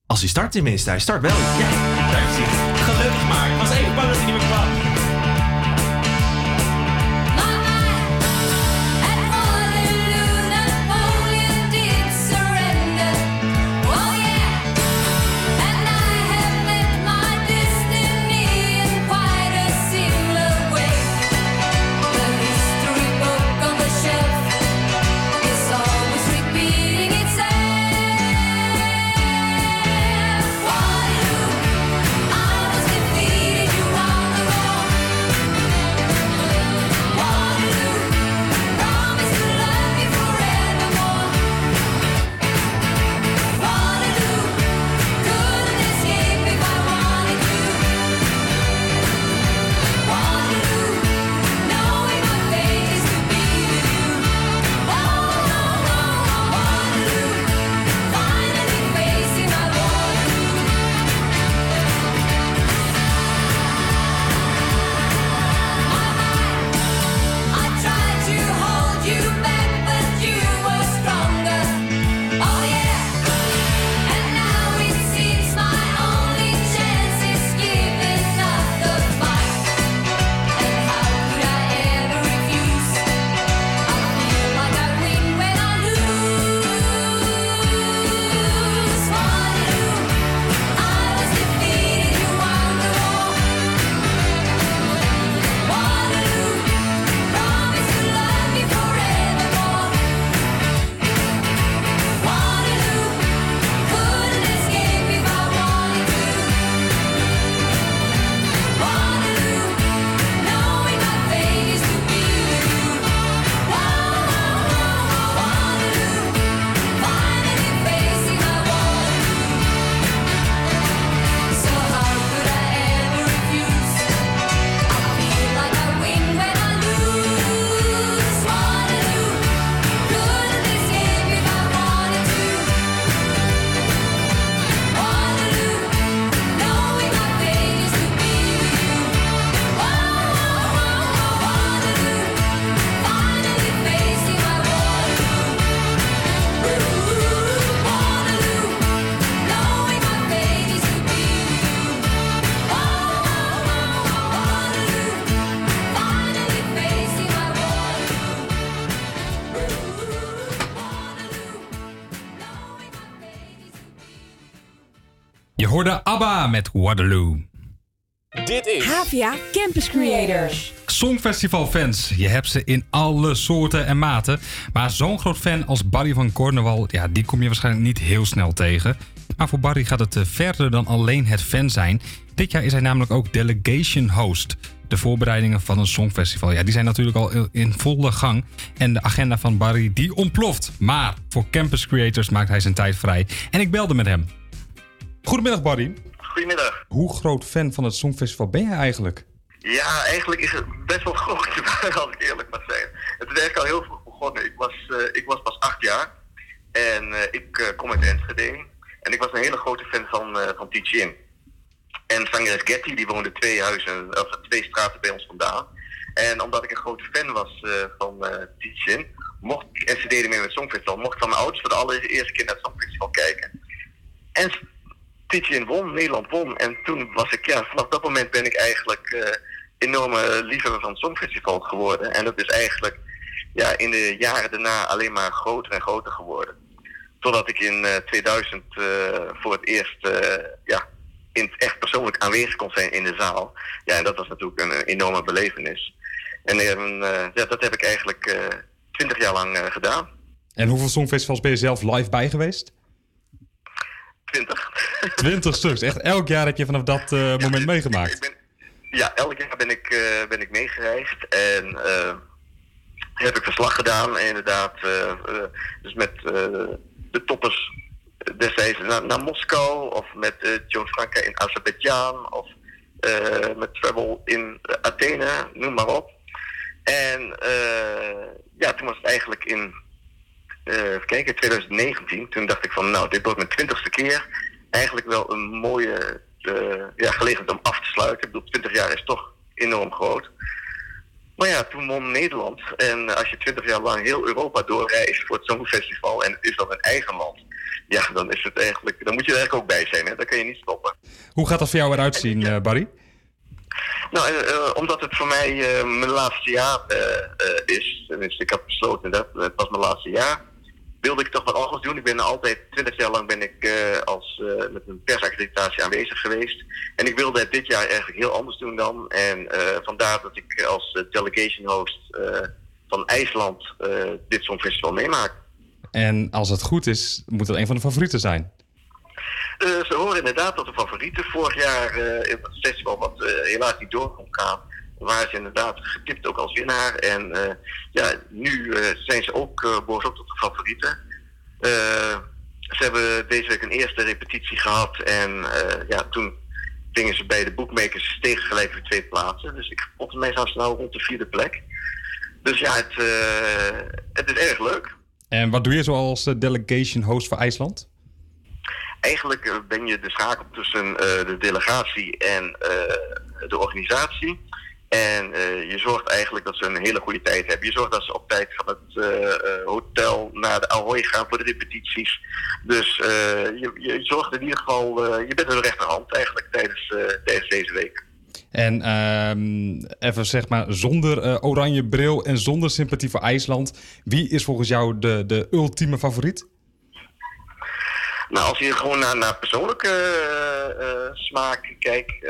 Als hij start tenminste, hij start wel. Ja, daar is hij. Gelukkig maar. Ik was even bang dat hij niet meer kwam. Waterloo. Dit is Havia Campus Creators. Songfestival-fans, je hebt ze in alle soorten en maten. Maar zo'n groot fan als Barry van Cornwall, ja, die kom je waarschijnlijk niet heel snel tegen. Maar voor Barry gaat het eh, verder dan alleen het fan zijn. Dit jaar is hij namelijk ook delegation host. De voorbereidingen van een songfestival, ja, die zijn natuurlijk al in volle gang. En de agenda van Barry, die ontploft. Maar voor Campus Creators maakt hij zijn tijd vrij. En ik belde met hem. Goedemiddag Barry. Goedemiddag. Hoe groot fan van het Songfestival ben jij eigenlijk? Ja, eigenlijk is het best wel groot, als ik eerlijk mag zijn. Het is eigenlijk al heel vroeg begonnen. Ik was, eh, ik was pas acht jaar en eh, ik eh, kom uit Enschede. En ik was een hele grote fan van, van Tietjen. En zangeres Getty, die woonde twee huizen, of twee straten bij ons vandaan. En omdat ik een grote fan was van Tietjen, mocht ik, en ze deden mee met het Songfestival, mocht ik van mijn ouders voor de allereerste keer naar het Songfestival kijken. En Tietjen won, Nederland won. En toen was ik, ja, vanaf dat moment ben ik eigenlijk eh, enorme liefhebber van het Songfestival geworden. En dat is eigenlijk ja, in de jaren daarna alleen maar groter en groter geworden. Totdat ik in eh, 2000 eh, voor het eerst ja, in echt persoonlijk aanwezig kon zijn in de zaal. Ja, en dat was natuurlijk een, enorme belevenis. En ja, dat heb ik eigenlijk twintig jaar lang gedaan. En hoeveel songfestivals ben je zelf live bij geweest? 20. 20 stuks. Echt elk jaar heb je vanaf dat eh, moment meegemaakt. Ja, elk jaar ben ik, eh, ben ik meegereisd en eh, heb ik verslag gedaan. En inderdaad, dus met de toppers destijds naar, naar Moskou of met Joan Franca in Azerbeidzjan of met Travel in Athene, noem maar op. En ja, toen was het eigenlijk in, eh even kijken, 2019. Toen dacht ik van, nou, dit wordt mijn twintigste keer. Eigenlijk wel een mooie eh, ja, gelegenheid om af te sluiten. Ik bedoel, 20 jaar is toch enorm groot. Maar ja, toen won Nederland. En als je 20 jaar lang heel Europa doorreist voor het Songfestival en het is dan een eigen land. Ja, dan is het eigenlijk, dan moet je er eigenlijk ook bij zijn. Hè? Dan kan je niet stoppen. Hoe gaat dat voor jou eruit zien, eh, Barry? Nou, eh, omdat het voor mij mijn laatste jaar is. Tenminste, ik heb besloten dat het was mijn laatste jaar. Wilde ik toch wat anders doen. Ik ben altijd, 20 jaar lang ben ik eh, als, eh, met een persaccreditatie aanwezig geweest. En ik wilde het dit jaar eigenlijk heel anders doen dan. En eh, vandaar dat ik als delegation host van IJsland dit Songfestival meemaak. En als het goed is, moet dat een van de favorieten zijn. Ze horen inderdaad tot de favorieten. Vorig jaar in het festival, wat helaas niet door kon gaan, waren ze inderdaad getipt ook als winnaar. En eh, ja, nu eh, zijn ze ook, uh, behoren ook tot de favorieten. Eh, ze hebben deze week een eerste repetitie gehad en eh, ja, toen gingen ze bij de bookmakers tegengelijk voor twee plaatsen. Dus ik, volgens mij staan ze nou rond de vierde plek. Dus ja, het, eh, het is erg leuk. En wat doe je zoals eh, delegation host voor IJsland? eigenlijk eh, ben je de schakel tussen eh, de delegatie en eh, de organisatie. En eh, je zorgt eigenlijk dat ze een hele goede tijd hebben. Je zorgt dat ze op tijd van het eh, eh, hotel naar de Ahoy gaan voor de repetities. Dus je, je zorgt in ieder geval, je bent hun rechterhand eigenlijk tijdens, tijdens deze week. En ehm, even zeg maar, zonder oranje bril en zonder sympathie voor IJsland. Wie is volgens jou de, de ultieme favoriet? Nou, als je gewoon naar, naar persoonlijke smaak kijkt,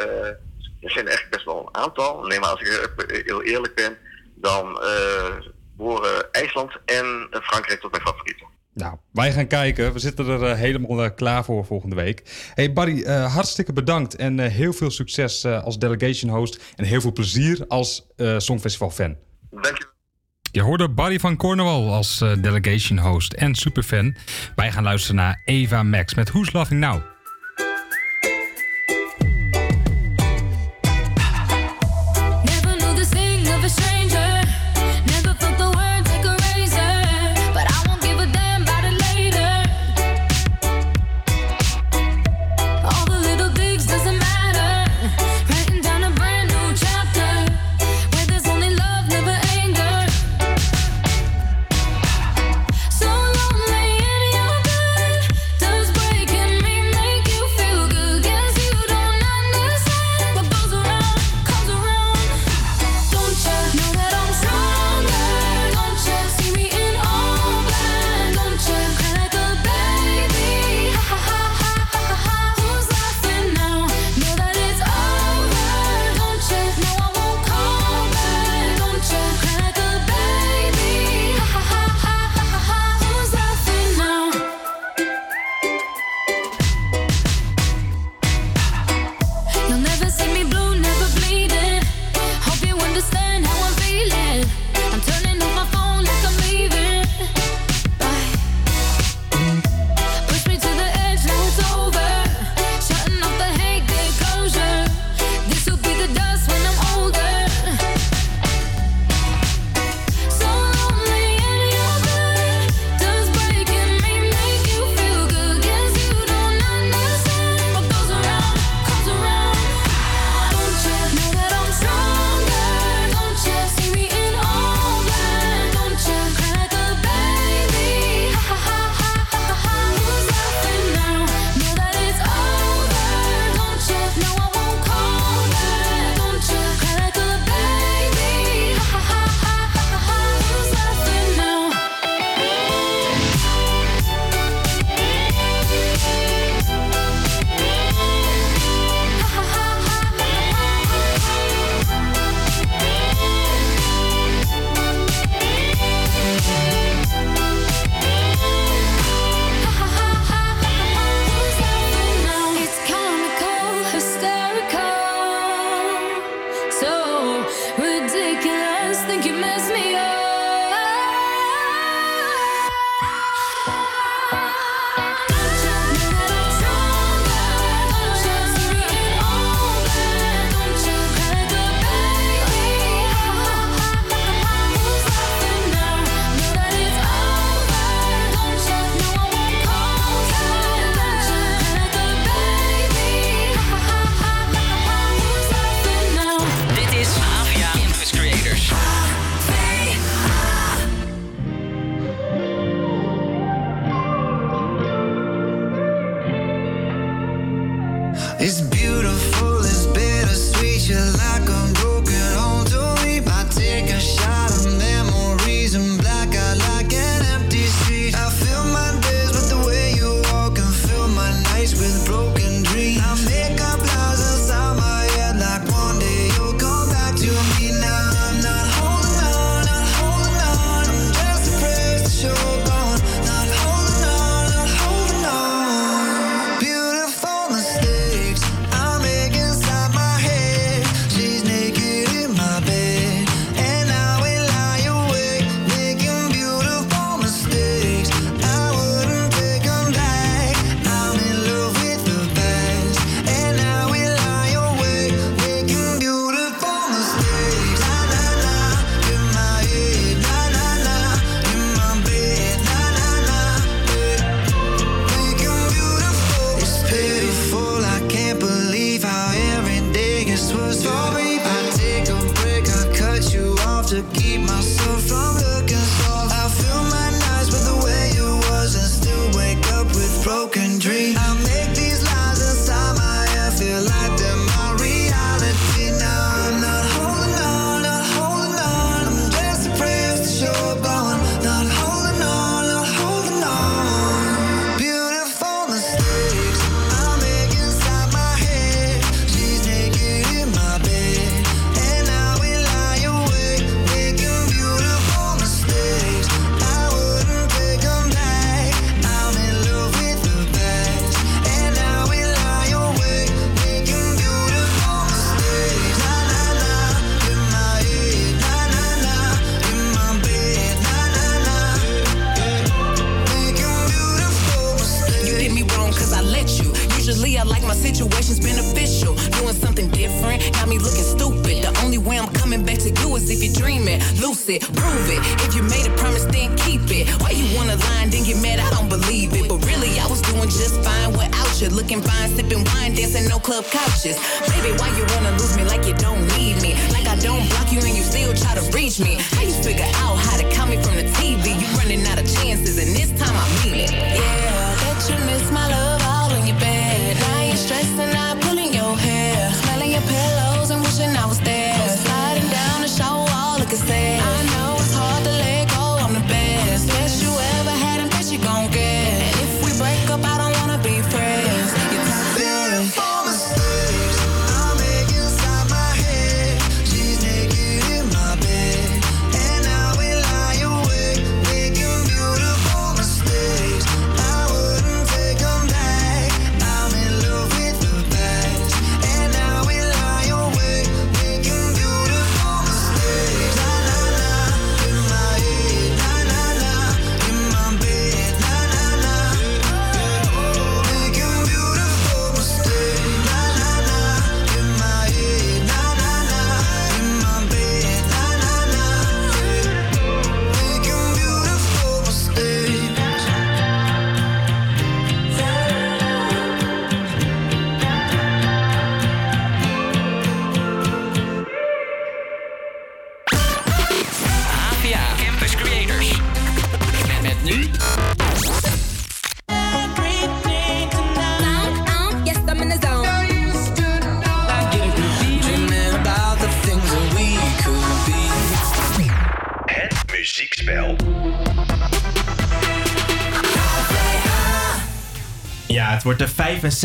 er zijn er echt best wel een aantal. Nee, maar als ik eh, heel eerlijk ben, dan eh behoren IJsland en eh, Frankrijk tot mijn favorieten. Nou, wij gaan kijken. We zitten er helemaal klaar voor volgende week. Hey Barry, eh, hartstikke bedankt en eh, heel veel succes eh, als delegation host. En heel veel plezier als eh, Songfestival fan. Dank je. Je hoorde Barry van Cornwall als delegation host en superfan. Wij gaan luisteren naar Eva Max met Who's Laughing Now.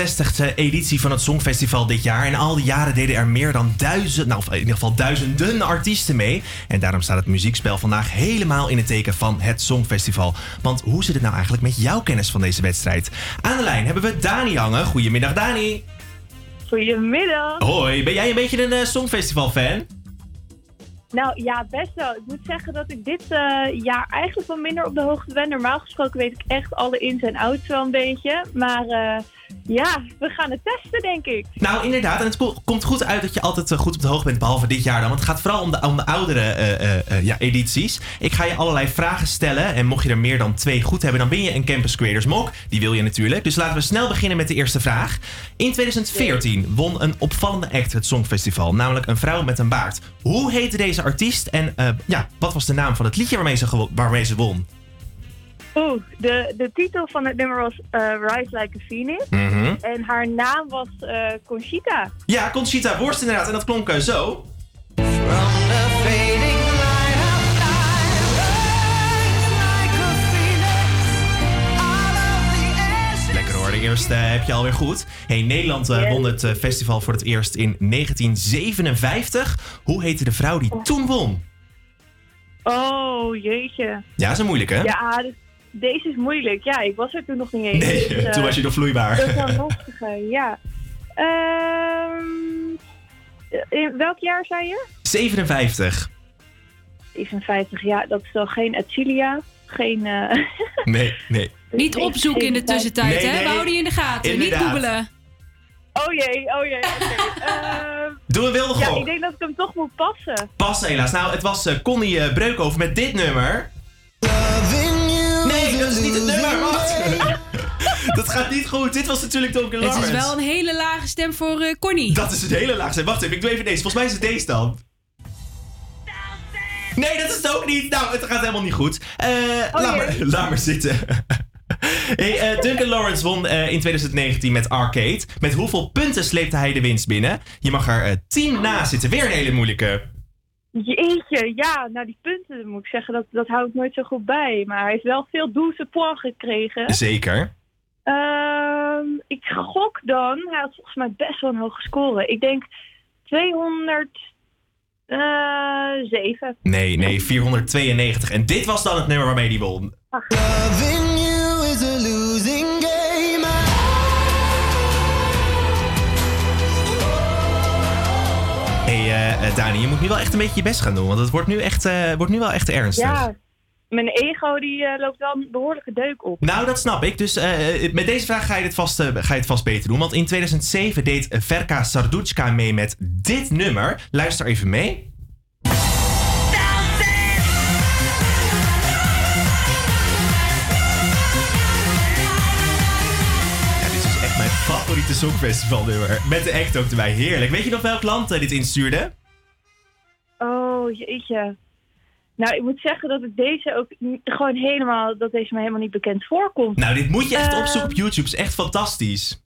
66e editie van het Songfestival dit jaar. En al die jaren deden er meer dan duizend, nou in ieder geval duizenden artiesten mee. En daarom staat het muziekspel vandaag helemaal in het teken van het Songfestival. Want hoe zit het nou eigenlijk met jouw kennis van deze wedstrijd? Aan de lijn hebben we Dani hangen. Goedemiddag Dani. Goedemiddag. Hoi, ben jij een beetje een eh, Songfestival-fan? Nou ja, best wel. Ik moet zeggen dat ik dit eh, jaar eigenlijk wel minder op de hoogte ben. Normaal gesproken weet ik echt alle ins en outs wel een beetje. Maar eh, ja, we gaan het testen, denk ik. Nou, inderdaad. En het komt goed uit dat je altijd eh, goed op de hoogte bent, behalve dit jaar dan. Want het gaat vooral om de, om de oudere eh, eh, ja, edities. Ik ga je allerlei vragen stellen. En mocht je er meer dan twee goed hebben, dan ben je een Campus Creators Mok. Die wil je natuurlijk. Dus laten we snel beginnen met de eerste vraag. In 2014 won een opvallende act het Songfestival. Namelijk een vrouw met een baard. Hoe heette deze artiest? En ja, wat was de naam van het liedje waarmee ze, waarmee ze won? Oeh, de, de titel van het nummer was eh, Rise Like a Phoenix. Mhm. En haar naam was eh, Conchita. Ja, Conchita Worst inderdaad. En dat klonk eh, zo. Lekker hoor, de eerste heb je alweer goed. Hey, Nederland won het festival voor het eerst in 1957. Hoe heette de vrouw die toen won? Oh, jeetje. Ja, is een moeilijke. Ja, d- deze is moeilijk. Ja, ik was er toen nog niet eens. Nee, dus, toen was je nog vloeibaar. Dat is wel lastig, ja. Ehm, in welk jaar zei je? 57. 57, ja, dat is dan geen Acilia, geen... eh, Nee, nee. Niet opzoeken in de tussentijd, Nee, hè? nee. We houden je in de gaten. Inderdaad. Niet googelen. Oh jee, oh jee, oké. Ehm, Doe een wilde ja, gok. ik denk dat ik hem toch moet passen. Pas helaas. Nou, het was eh, Connie eh, Breukhoven met dit nummer. Nee, dat is niet het nummer. Wacht. dat gaat niet goed. Dit was natuurlijk Duncan Het Lawrence. is wel een hele lage stem voor Connie. Dat is het hele laagste. Wacht even, ik doe even deze. Volgens mij is het deze dan. Nee, dat is het ook niet. Nou, het gaat helemaal niet goed. Eh, laat, maar, laat maar zitten. hey, eh, Duncan Lawrence won in 2019 met Arcade. Met hoeveel punten sleepte hij de winst binnen? Je mag er eh 10 na zitten. Weer een hele moeilijke. Jeetje, ja, nou die punten moet ik zeggen, dat, dat hou ik nooit zo goed bij. Maar hij heeft wel veel douze points gekregen. Zeker. Ehm, ik gok dan, hij had volgens mij best wel een hoge score. Ik denk 207. Nee, nee, 492. En dit was dan het nummer waarmee hij won. Loving you is a losing game. Hey, eh, eh, Dani, je moet nu wel echt een beetje je best gaan doen. Want het wordt nu, echt, eh, wordt nu wel echt ernstig. Ja, mijn ego die loopt wel een behoorlijke deuk op. Nou, dat snap ik. Dus met deze vraag ga je, dit vast, ga je het vast beter doen. Want in 2007 deed Verka Sarduchka mee met dit nummer. Luister even mee. Favoriete songfestivalnummer. Met de act ook erbij. Heerlijk. Weet je nog welk land eh, dit instuurde? Oh, jeetje. Nou, ik moet zeggen dat ik deze ook gewoon helemaal, dat deze me helemaal niet bekend voorkomt. Nou, dit moet je echt Ehm, opzoeken op YouTube. is echt fantastisch.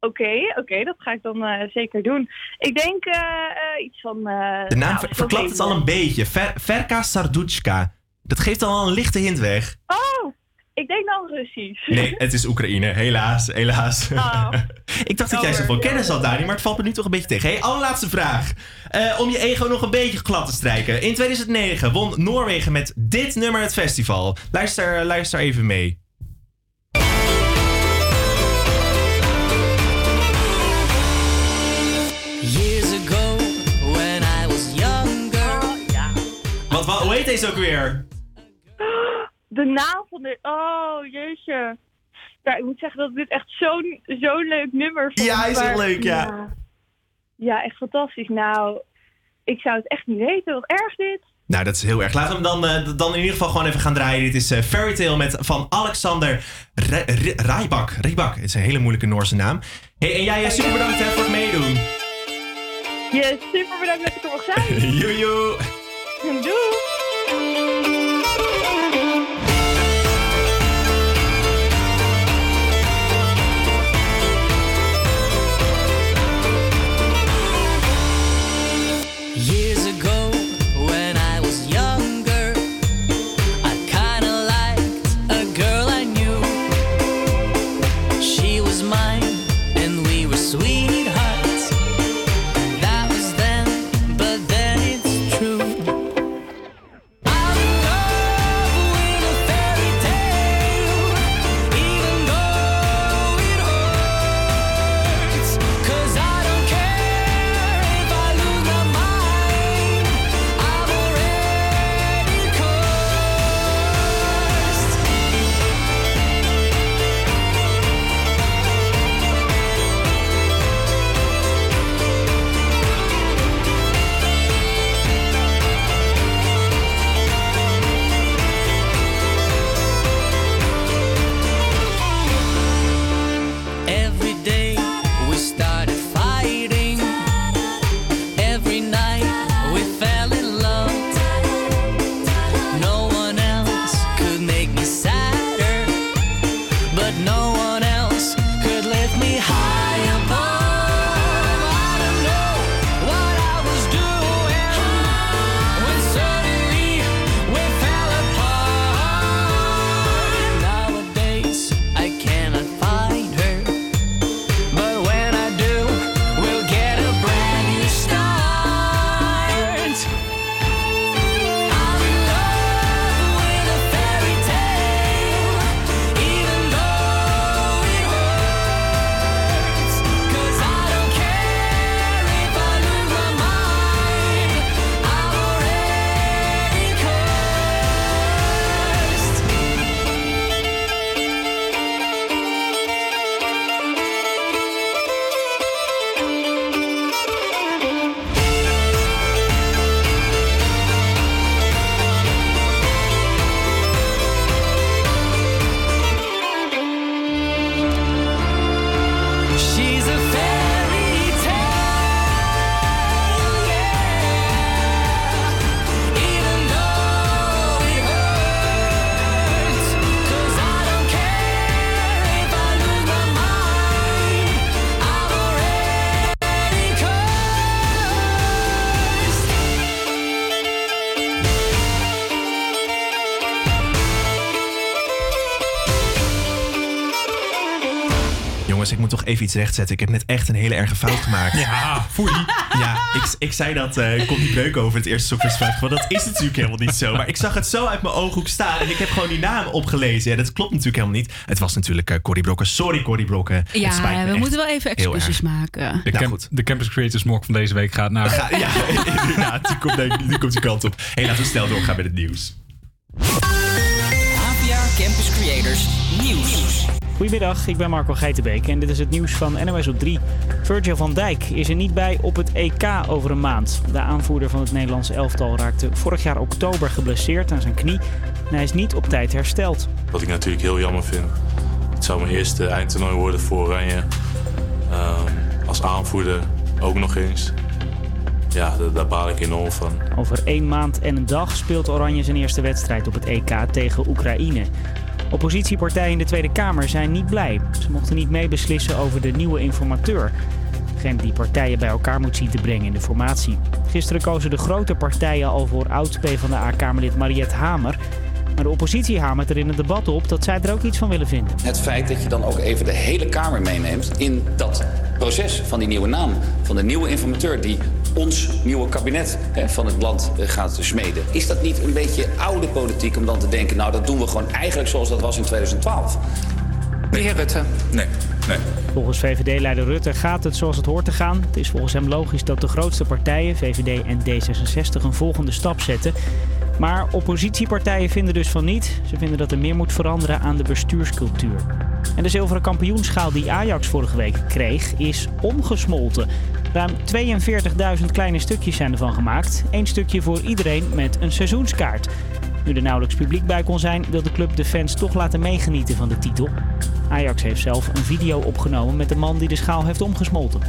Oké, oké, dat ga ik dan eh, zeker doen. Ik denk eh, eh, iets van... eh, De naam nou, ver- verklapt het al een beetje. Ver, Verka Sarduchka. Dat geeft al een lichte hint weg. Oh, ik denk dan Russisch. Nee, het is Oekraïne. Helaas, helaas. Oh. ik dacht dat jij zoveel kennis had, Dani, maar het valt me nu toch een beetje tegen. Hey, allerlaatste vraag. Eh, om je ego nog een beetje glad te strijken. In 2009 won Noorwegen met dit nummer het festival. Luister, luister even mee. Years ago, when I was younger. Wat, wat, hoe heet deze ook weer? De naam van de... Oh, jeetje. Ja, ik moet zeggen dat ik dit echt zo'n zo'n leuk nummer vond. Ja, hij is heel maar- leuk, ja. ja. Ja, echt fantastisch. Nou, ik zou het echt niet weten. Wat erg dit. Nou, dat is heel erg. Laten we hem dan, eh, dan in ieder geval gewoon even gaan draaien. Dit is eh, Fairy Tale met, van Alexander Rybak. Rybak, het is een hele moeilijke Noorse naam. Hey, en jij, eh, super bedankt hè, voor het meedoen. Je super bedankt dat ik er mocht zijn. Joejoe. Doei. Even iets rechtzetten. Ik heb net echt een hele erge fout gemaakt. Ja, foei. Ja, ik, ik zei dat eh ik kon niet breuken over het eerste Songfestival. Want dat is natuurlijk helemaal niet zo. Maar ik zag het zo uit mijn ooghoek staan. En ik heb gewoon die naam opgelezen. Ja, dat klopt natuurlijk helemaal niet. Het was natuurlijk eh Corrie Brokken. Sorry, Corrie Brokken. Ja, we moeten wel even excuses maken. De, camp- de Campus Creators Mock van deze week gaat naar... Ga- ja, inderdaad. Die komt, die komt die kant op. Hey, laten we snel doorgaan met het nieuws. Goedemiddag, ik ben Marco Geitenbeek en dit is het nieuws van NOS op 3. Virgil van Dijk is er niet bij op het EK over een maand. De aanvoerder van het Nederlandse elftal raakte vorig jaar oktober geblesseerd aan zijn knie en hij is niet op tijd hersteld. Wat ik natuurlijk heel jammer vind. Het zou mijn eerste eindtoernooi worden voor Oranje. Ehm, als aanvoerder ook nog eens. Ja, daar, daar baal ik enorm van. Over één maand en een dag speelt Oranje zijn eerste wedstrijd op het EK tegen Oekraïne. Oppositiepartijen in de Tweede Kamer zijn niet blij. Ze mochten niet meebeslissen over de nieuwe informateur. Degene die partijen bij elkaar moet zien te brengen in de formatie. Gisteren kozen de grote partijen al voor oud-PVDA-Kamerlid Mariette Hamer. Maar de oppositie hamert er in het debat op dat zij er ook iets van willen vinden. Het feit dat je dan ook even de hele Kamer meeneemt in dat proces van die nieuwe naam. Van de nieuwe informateur die ons nieuwe kabinet hè, van het land eh, gaat smeden. Is dat niet een beetje oude politiek om dan te denken... nou, dat doen we gewoon eigenlijk zoals dat was in 2012? De heer Rutte. Nee, nee. Volgens VVD-leider Rutte gaat het zoals het hoort te gaan. Het is volgens hem logisch dat de grootste partijen, VVD en D66, een volgende stap zetten. Maar oppositiepartijen vinden dus van niet. Ze vinden dat er meer moet veranderen aan de bestuurscultuur. En de zilveren kampioenschaal die Ajax vorige week kreeg, is omgesmolten. Ruim 42.000 kleine stukjes zijn ervan gemaakt. Eén stukje voor iedereen met een seizoenskaart. Nu er nauwelijks publiek bij kon zijn, wil de club de fans toch laten meegenieten van de titel. Ajax heeft zelf een video opgenomen met de man die de schaal heeft omgesmolten.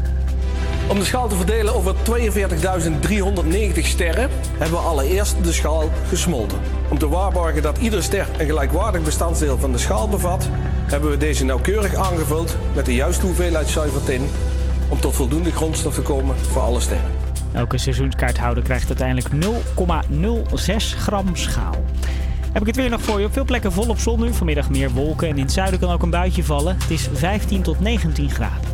Om de schaal te verdelen over 42.390 sterren hebben we allereerst de schaal gesmolten. Om te waarborgen dat iedere ster een gelijkwaardig bestanddeel van de schaal bevat, hebben we deze nauwkeurig aangevuld met de juiste hoeveelheid zuiver tin om tot voldoende grondstof te komen voor alle sterren. Elke seizoenskaarthouder krijgt uiteindelijk 0,06 gram schaal. Heb ik het weer nog voor je. Op veel plekken volop zon nu. Vanmiddag meer wolken en in het zuiden kan ook een buitje vallen. Het is 15 tot 19 graden.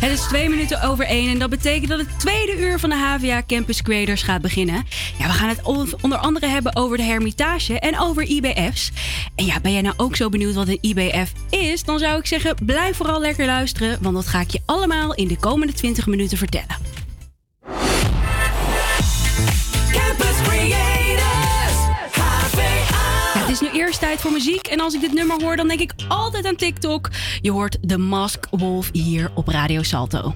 Het is twee minuten over één en dat betekent dat het tweede uur van de HVA Campus Creators gaat beginnen. Ja, we gaan het on- onder andere hebben over de Hermitage en over IBF's. En ja, ben jij nou ook zo benieuwd wat een IBF is? Dan zou ik zeggen, blijf vooral lekker luisteren, want dat ga ik je allemaal in de komende 20 minuten vertellen. Is nu eerst tijd voor muziek en als ik dit nummer hoor, dan denk ik altijd aan TikTok. Je hoort The Mask Wolf hier op Radio Salto.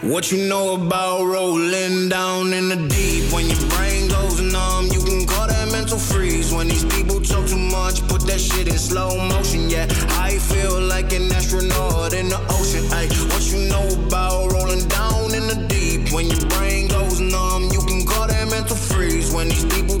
What you know about rolling down in the deep? When your brain goes numb, you can call that mental freeze. When these people talk too much, put that shit in slow motion. Yeah, I feel like an astronaut in the ocean. Ay, what you know about When these people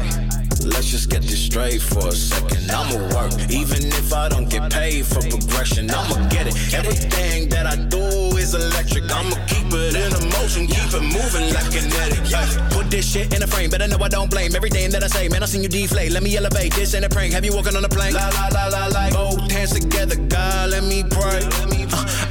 Let's just get this straight for a second. I'ma work, even if I don't get paid for progression. I'ma get it. Everything that I do is electric. I'ma keep it in a motion, keep it moving like kinetic. Yeah. Put this shit in a frame, better know I don't blame everything that I say. Man, I seen you deflate. Let me elevate. This ain't a prank. Have you walking on a plane? La la la la la. Both hands together, God, let me pray. Uh,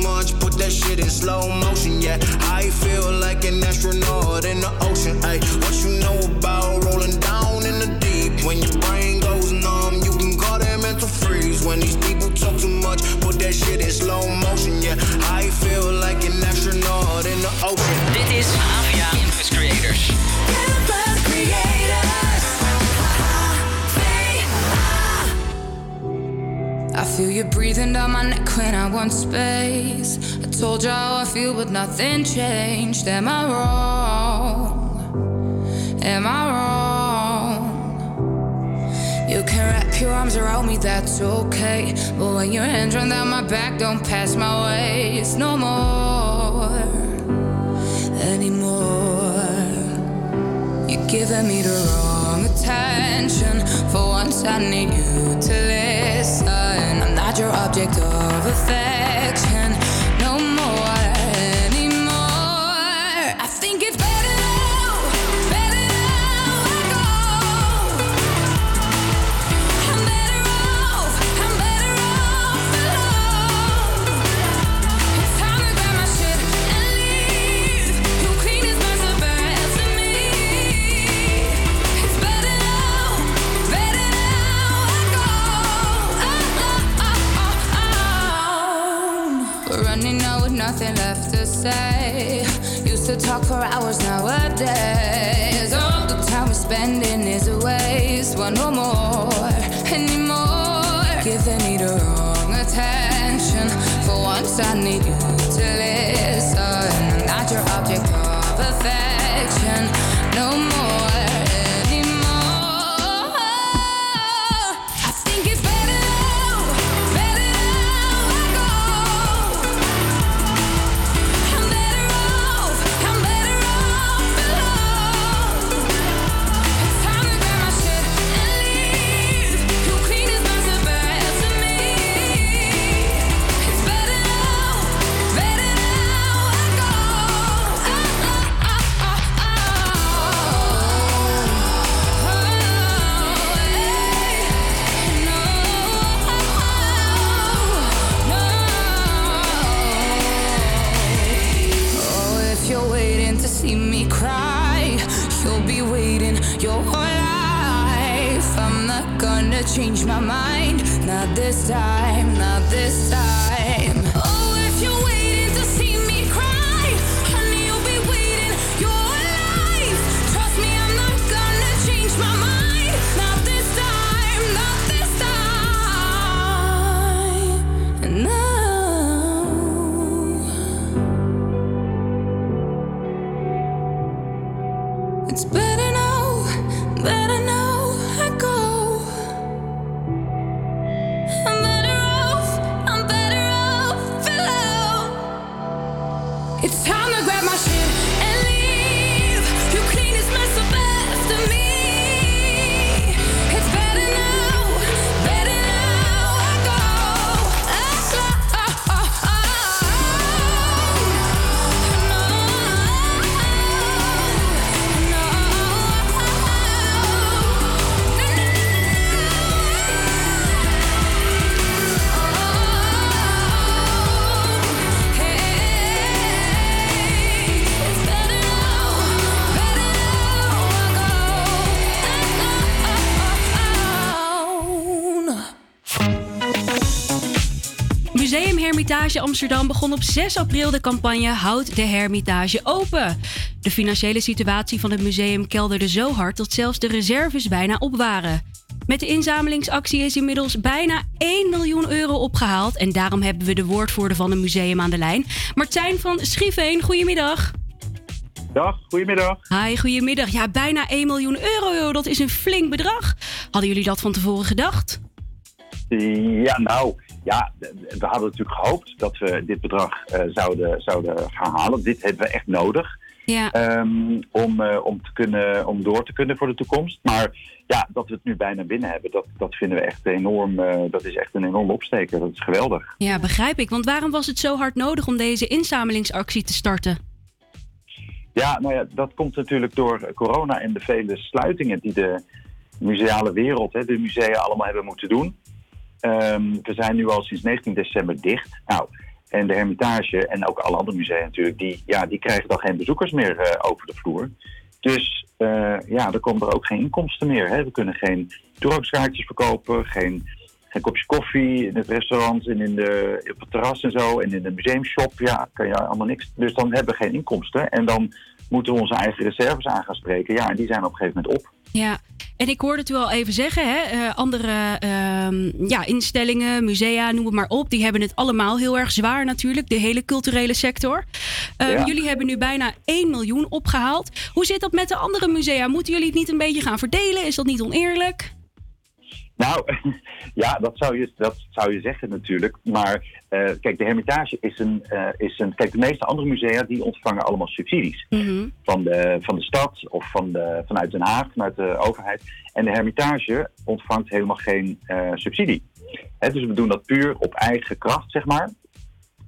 that shit in slow motion, yeah. I feel like an astronaut in the ocean, Hey, What you know about rolling down in the deep? When your brain goes numb, you can call that mental freeze. When these people talk too much, put that shit in slow motion, yeah. I feel like an astronaut in the ocean. Dit is Avia Campus Creators. I feel you breathing down my neck when I want space. Told you how I feel, but nothing changed. Am I wrong? Am I wrong? You can wrap your arms around me, that's okay. But when your hands run down my back, don't pass my waist no more. Anymore. You're giving me the wrong attention. For once, I need you to listen. I'm not your object of affection. Say. Used to talk for hours nowadays. All the time we're spending is a waste. Want no more anymore. Giving me the wrong attention. For once, I need you to listen. I'm not your object of affection. Amsterdam begon op 6 april de campagne Houd de Hermitage open. De financiële situatie van het museum kelderde zo hard dat zelfs de reserves bijna op waren. Met de inzamelingsactie is inmiddels bijna 1 miljoen euro opgehaald. En daarom hebben we de woordvoerder van het museum aan de lijn. Martijn van Schieveen, goedemiddag. Dag, goedemiddag. Hi, goedemiddag. Ja, bijna 1 miljoen euro, dat is een flink bedrag. Hadden jullie dat van tevoren gedacht? Ja, nou, ja, we hadden natuurlijk gehoopt dat we dit bedrag eh, zouden, zouden gaan halen. Dit hebben we echt nodig. Ja. Ehm, om, eh, om, te kunnen, om door te kunnen voor de toekomst. Maar ja, dat we het nu bijna binnen hebben, dat, dat vinden we echt enorm. eh, dat is echt een enorme opsteker. Dat is geweldig. Ja, begrijp ik. Want waarom was het zo hard nodig om deze inzamelingsactie te starten? Ja, nou ja, dat komt natuurlijk door corona en de vele sluitingen die de museale wereld, hè, de musea allemaal hebben moeten doen. Ehm, we zijn nu al sinds 19 december dicht. Nou, en de Hermitage en ook alle andere musea natuurlijk, die, ja, die krijgen dan geen bezoekers meer eh, over de vloer. Dus eh, ja, er komen er ook geen inkomsten meer. Hè. We kunnen geen toegangskaartjes verkopen, geen, geen kopje koffie in het restaurant en in de, op het terras en zo. En in de museumshop, ja, kan je allemaal niks. Dus dan hebben we geen inkomsten. En dan moeten we onze eigen reserves aan gaan spreken. Ja, en die zijn op een gegeven moment op. Ja, en ik hoorde het u al even zeggen, hè? eh, andere ehm, ja, instellingen, musea, noem het maar op, die hebben het allemaal heel erg zwaar natuurlijk, de hele culturele sector. Ehm, Ja. Jullie hebben nu bijna 1 miljoen opgehaald. Hoe zit dat met de andere musea? Moeten jullie het niet een beetje gaan verdelen? Is dat niet oneerlijk? Nou, ja, dat zou je, dat zou je zeggen natuurlijk. Maar eh, kijk, de Hermitage is een, eh, is een... Kijk, de meeste andere musea die ontvangen allemaal subsidies. Van, de, van de stad of van de, vanuit Den Haag, vanuit de overheid. En de Hermitage ontvangt helemaal geen eh, subsidie. Hè, dus we doen dat puur op eigen kracht, zeg maar.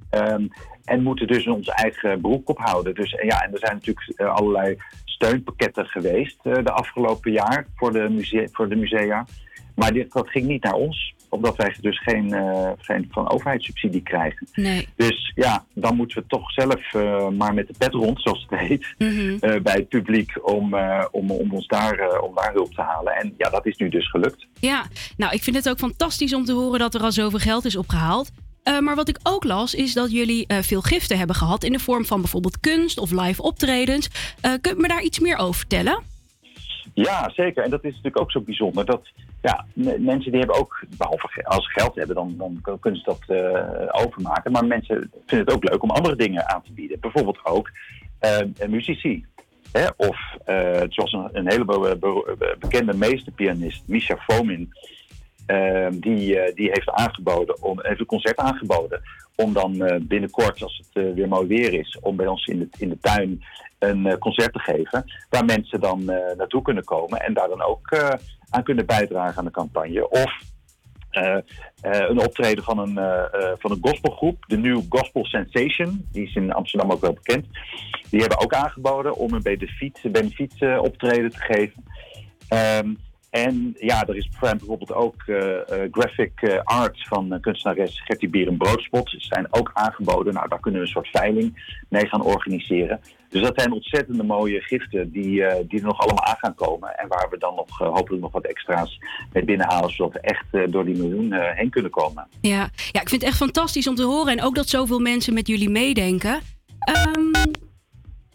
Ehm, en moeten dus ons eigen beroep ophouden. Dus ja, en er zijn natuurlijk allerlei steunpakketten geweest de afgelopen jaar voor de, musea, voor de musea. Maar dit, dat ging niet naar ons, omdat wij dus geen, eh, geen van overheidssubsidie krijgen. Nee. Dus ja, dan moeten we toch zelf eh, maar met de pet rond, zoals het heet, Mhm. eh, bij het publiek om, om, om ons daar, om daar hulp te halen. En ja, dat is nu dus gelukt. Ja, nou, ik vind het ook fantastisch om te horen dat er al zoveel geld is opgehaald. Eh, maar wat ik ook las, is dat jullie veel giften hebben gehad in de vorm van bijvoorbeeld kunst of live optredens. Eh kun je me daar iets meer over vertellen? Ja, zeker. En dat is natuurlijk ook zo bijzonder. Dat ja, mensen die hebben ook, behalve als ze geld hebben, dan, dan kunnen ze dat eh, overmaken. Maar mensen vinden het ook leuk om andere dingen aan te bieden. Bijvoorbeeld ook eh, muzici. Hè? Of eh, zoals een, een hele be- be- bekende meesterpianist, Misha Fomin. Eh, die, eh, die heeft aangeboden om, heeft een concert aangeboden om dan eh, binnenkort, als het eh, weer mooi weer is, om bij ons in de, in de tuin een concert te geven. Waar mensen dan naartoe kunnen komen en daar dan ook aan kunnen bijdragen aan de campagne. Of een optreden van een, van een gospelgroep, de New Gospel Sensation. Die is in Amsterdam ook wel bekend. Die hebben ook aangeboden om een benefiet, benefiet optreden te geven. Ehm, en ja, er is bijvoorbeeld ook eh, eh, graphic eh, art van kunstenares Gertie Bieren Broodspot. Zijn ook aangeboden. Nou, daar kunnen we een soort veiling mee gaan organiseren. Dus dat zijn ontzettende mooie giften die, die er nog allemaal aan gaan komen. En waar we dan nog hopelijk nog wat extra's mee binnenhalen. Zodat we echt door die miljoen heen kunnen komen. Ja. ja, ik vind het echt fantastisch om te horen. En ook dat zoveel mensen met jullie meedenken. Ehm,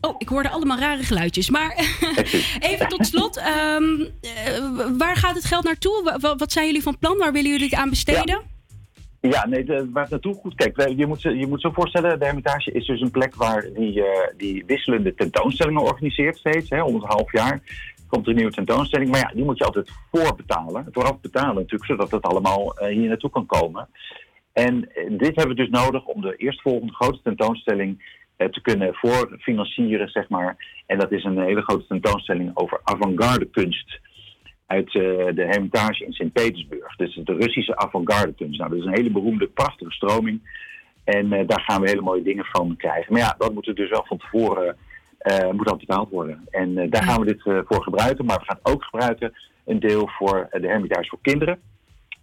oh, ik hoorde allemaal rare geluidjes. Maar even tot slot. ehm, eh, waar gaat het geld naartoe? Wa- wa- wat zijn jullie van plan? Waar willen jullie het aan besteden? Ja, nee, de, waar het naartoe goed. Kijk, je moet, je moet zo voorstellen, de Hermitage is dus een plek waar die, eh, die wisselende tentoonstellingen organiseert steeds. Hè, om het half jaar komt er een nieuwe tentoonstelling. Maar ja, die moet je altijd voorbetalen. Vooraf betalen natuurlijk, zodat het allemaal eh, hier naartoe kan komen. En dit hebben we dus nodig om de eerstvolgende grote tentoonstelling te kunnen voorfinancieren, zeg maar. En dat is een hele grote tentoonstelling over avant-garde kunst uit eh, de Hermitage in Sint-Petersburg. Dus de Russische avant-garde kunst. Nou, dat is een hele beroemde, prachtige stroming. En eh, daar gaan we hele mooie dingen van krijgen. Maar ja, dat moet er dus wel van tevoren eh, moet dat betaald worden. En eh, daar gaan we dit eh, voor gebruiken. Maar we gaan ook gebruiken een deel voor eh, de Hermitage voor kinderen.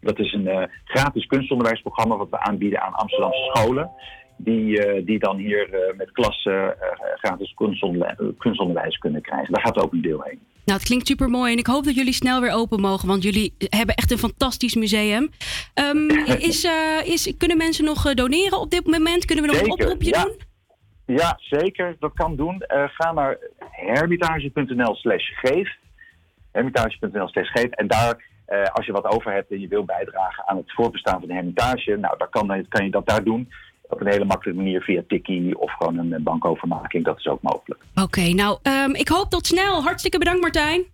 Dat is een eh, gratis kunstonderwijsprogramma wat we aanbieden aan Amsterdamse scholen. Die, eh, die dan hier eh, met klassen eh, gratis kunstonderwijs, kunnen krijgen. Daar gaat ook een deel heen. Nou, het klinkt super mooi en ik hoop dat jullie snel weer open mogen, want jullie hebben echt een fantastisch museum. Ehm, is, is, kunnen mensen nog doneren op dit moment? Kunnen we nog een oproepje ja. doen? Ja, zeker. Dat kan doen. Ga naar hermitage.nl slash geef. Hermitage.nl slash geef. En daar, als je wat over hebt en je wil bijdragen aan het voortbestaan van de Hermitage, nou, dan kan, kan je dat daar doen. Op een hele makkelijke manier via Tikkie of gewoon een eh, bankovermaking. Dat is ook mogelijk. Oké, nou, ehm, ik hoop tot snel. Hartstikke bedankt, Martijn.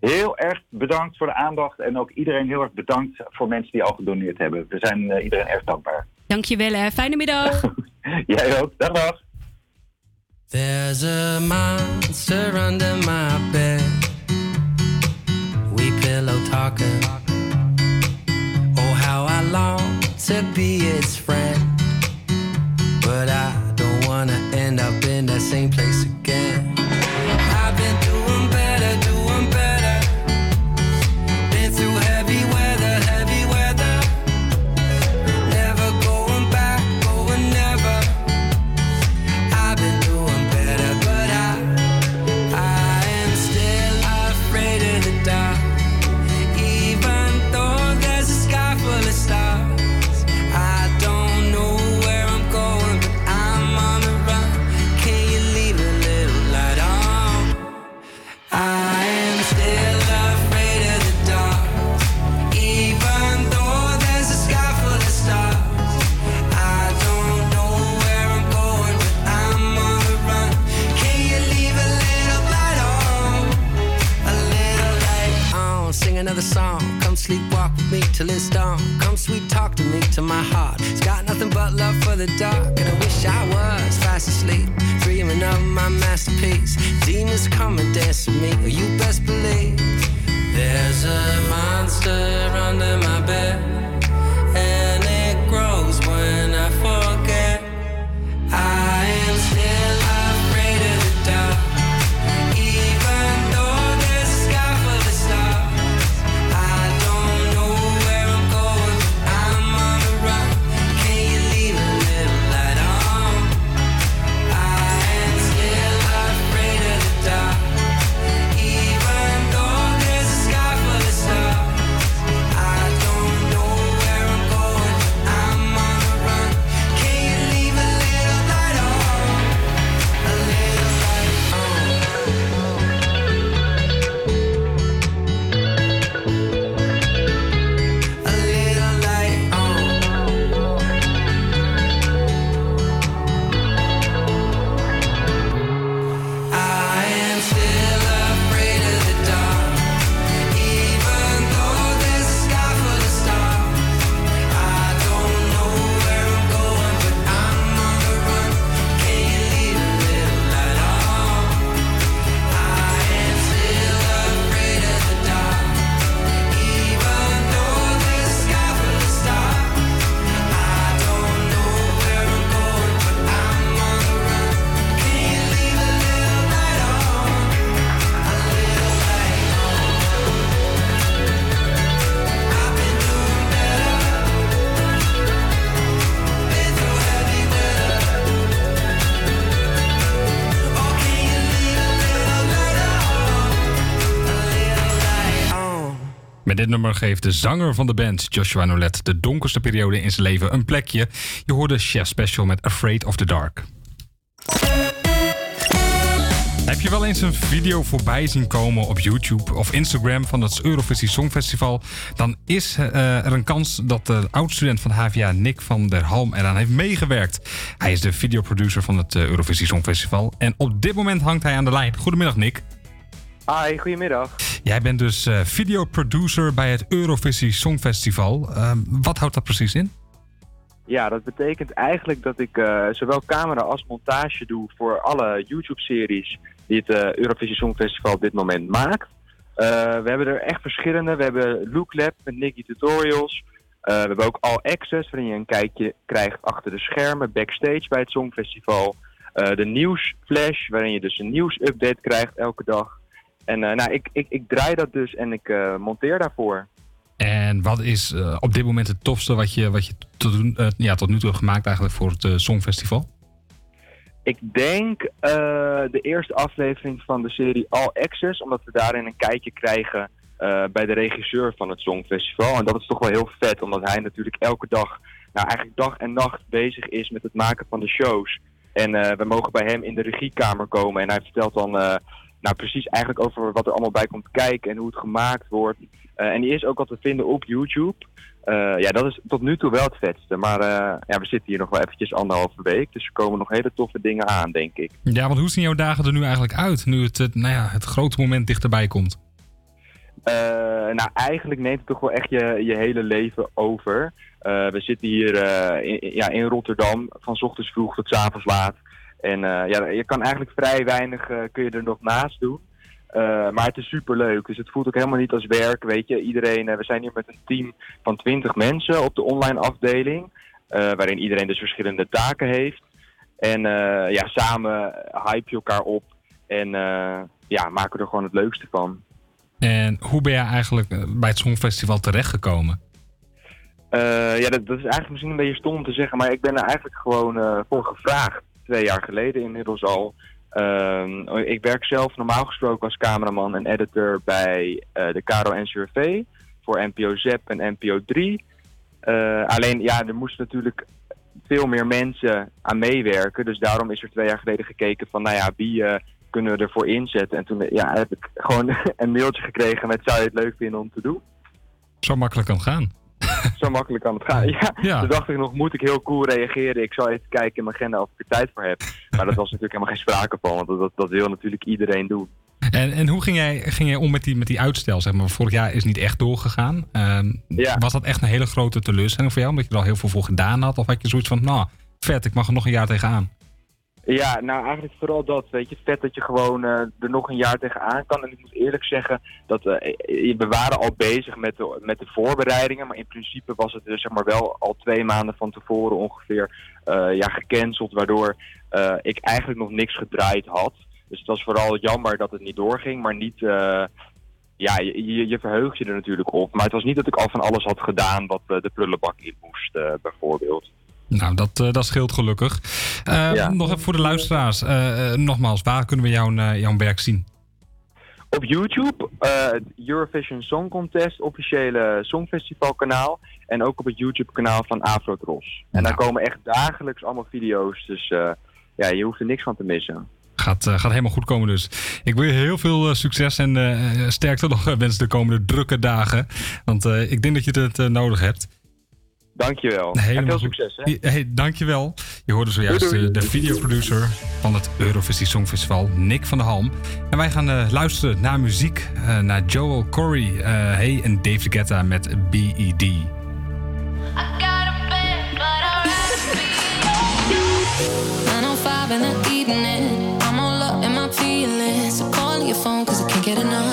Heel erg bedankt voor de aandacht. En ook iedereen heel erg bedankt voor mensen die al gedoneerd hebben. We zijn eh, iedereen erg dankbaar. Dankjewel, hè. Fijne middag. Jij ook. Dag, dag. There's a monster under my bed. We pillow talking. Oh, how I long to be its friend. But I don't wanna end up in that same place again. I've been till it's dawn. Come sweet talk to me, to my heart. It's got nothing but love for the dark. And I wish I was fast asleep, dreaming of my masterpiece. Demons come and dance with me, or you best believe. There's a monster under my bed, and it grows when I forget. I am still dit nummer geeft de zanger van de band, Joshua Nolet, de donkerste periode in zijn leven een plekje. Je hoorde Chef Special met Afraid of the Dark. Heb je wel eens een video voorbij zien komen op YouTube of Instagram van het Eurovisie Songfestival? Dan is eh, er een kans dat de oud-student van HVA, Nick van der Halm, eraan heeft meegewerkt. Hij is de videoproducer van het eh, Eurovisie Songfestival en op dit moment hangt hij aan de lijn. Goedemiddag, Nick. Hi, goedemiddag. Jij bent dus eh, videoproducer bij het Eurovisie Songfestival. Ehm, wat houdt dat precies in? Ja, dat betekent eigenlijk dat ik eh, zowel camera als montage doe voor alle YouTube-series die het eh, Eurovisie Songfestival op dit moment maakt. We hebben er echt verschillende. We hebben Look Lab met Nicky Tutorials. We hebben ook All Access, waarin je een kijkje krijgt achter de schermen, backstage bij het Songfestival. De Nieuwsflash, waarin je dus een nieuwsupdate krijgt elke dag. En eh, nou, ik, ik, ik draai dat dus en ik eh, monteer daarvoor. En wat is eh, op dit moment het tofste wat je, wat je tot, ja, tot nu toe hebt gemaakt eigenlijk voor het Songfestival? Ik denk de eerste aflevering van de serie All Access, omdat we daarin een kijkje krijgen bij de regisseur van het Songfestival. En dat is toch wel heel vet, omdat hij natuurlijk elke dag, nou eigenlijk dag en nacht bezig is met het maken van de shows. En we mogen bij hem in de regiekamer komen en hij vertelt dan nou, precies eigenlijk over wat er allemaal bij komt kijken en hoe het gemaakt wordt. Eh, en die is ook al te vinden op YouTube. Eh, ja, dat is tot nu toe wel het vetste. Maar eh, ja, we zitten hier nog wel eventjes anderhalve week. Dus er komen nog hele toffe dingen aan, denk ik. Ja, want hoe zien jouw dagen er nu eigenlijk uit? Nu het, het, nou ja, het grote moment dichterbij komt. Nou, eigenlijk neemt het toch wel echt je, je hele leven over. We zitten hier in, ja, in Rotterdam, van 's ochtends vroeg tot 's avonds laat. En eh, ja, je kan eigenlijk vrij weinig eh, kun je er nog naast doen. Eh, maar het is super leuk. Dus het voelt ook helemaal niet als werk. Weet je, iedereen, we zijn hier met een team van 20 mensen op de online afdeling. waarin iedereen dus verschillende taken heeft. En ja, samen hype je elkaar op. En ja, maken we er gewoon het leukste van. En hoe ben jij eigenlijk bij het Songfestival terechtgekomen? Ja, dat, dat is eigenlijk misschien een beetje stom om te zeggen, maar ik ben er eigenlijk gewoon voor gevraagd. Twee jaar geleden inmiddels al. Ehm, ik werk zelf normaal gesproken als cameraman en editor bij eh, de Caro NCRV voor NPO ZEP en NPO 3. Eh, alleen, ja, er moesten natuurlijk veel meer mensen aan meewerken. Dus daarom is er twee jaar geleden gekeken van, nou ja, wie eh, kunnen we ervoor inzetten? En toen ja, heb ik gewoon een mailtje gekregen met, zou je het leuk vinden om te doen? Zo makkelijk kan gaan. Zo makkelijk kan het gaan. Ja, Ja. Toen dacht ik nog, moet ik heel cool reageren? Ik zal even kijken in mijn agenda of ik er tijd voor heb. Maar dat was natuurlijk helemaal geen sprake van, want dat, dat wil natuurlijk iedereen doen. En, en hoe ging jij, ging jij om met die, met die uitstel? Zeg maar? Vorig jaar is niet echt doorgegaan. Ehm, Was dat echt een hele grote teleurstelling voor jou? Omdat je er al heel veel voor gedaan had? Of had je zoiets van, nou, vet, ik mag er nog een jaar tegenaan? Ja, nou eigenlijk vooral dat, weet je, vet dat je gewoon eh, er nog een jaar tegenaan kan. En ik moet eerlijk zeggen dat eh, we waren al bezig met de, met de voorbereidingen, maar in principe was het dus zeg maar wel al twee maanden van tevoren ongeveer eh, ja, gecanceld, waardoor ik eigenlijk nog niks gedraaid had. Dus het was vooral jammer dat het niet doorging, maar niet, ja, je, je, verheugt je er natuurlijk op. Maar het was niet dat ik al van alles had gedaan wat de prullenbak in moest, bijvoorbeeld. Nou, dat, eh, dat scheelt gelukkig. Eh, Ja. Nog even voor de luisteraars. Eh, nogmaals, waar kunnen we jouw, jouw werk zien? Op YouTube, Eurovision Song Contest, officiële songfestivalkanaal. En ook op het YouTube kanaal van Afrotros. En daar komen echt dagelijks allemaal video's. Dus ja, je hoeft er niks van te missen. Gaat, gaat helemaal goed komen dus. Ik wil je heel veel succes en sterkte nog wensen de komende drukke dagen. Want ik denk dat je het nodig hebt. Dankjewel. Helemaal en veel succes hè. Hey, dankjewel. Je hoorde zojuist Doei, doei. eh, de videoproducer van het Eurovisie Songfestival, Nick van der Halm. En wij gaan eh, luisteren naar muziek, eh, naar Joel Corey eh, hey, en David Guetta met E BED. 905 in the evening. I'm all up in my feelings. So call your phone cause I can't get enough.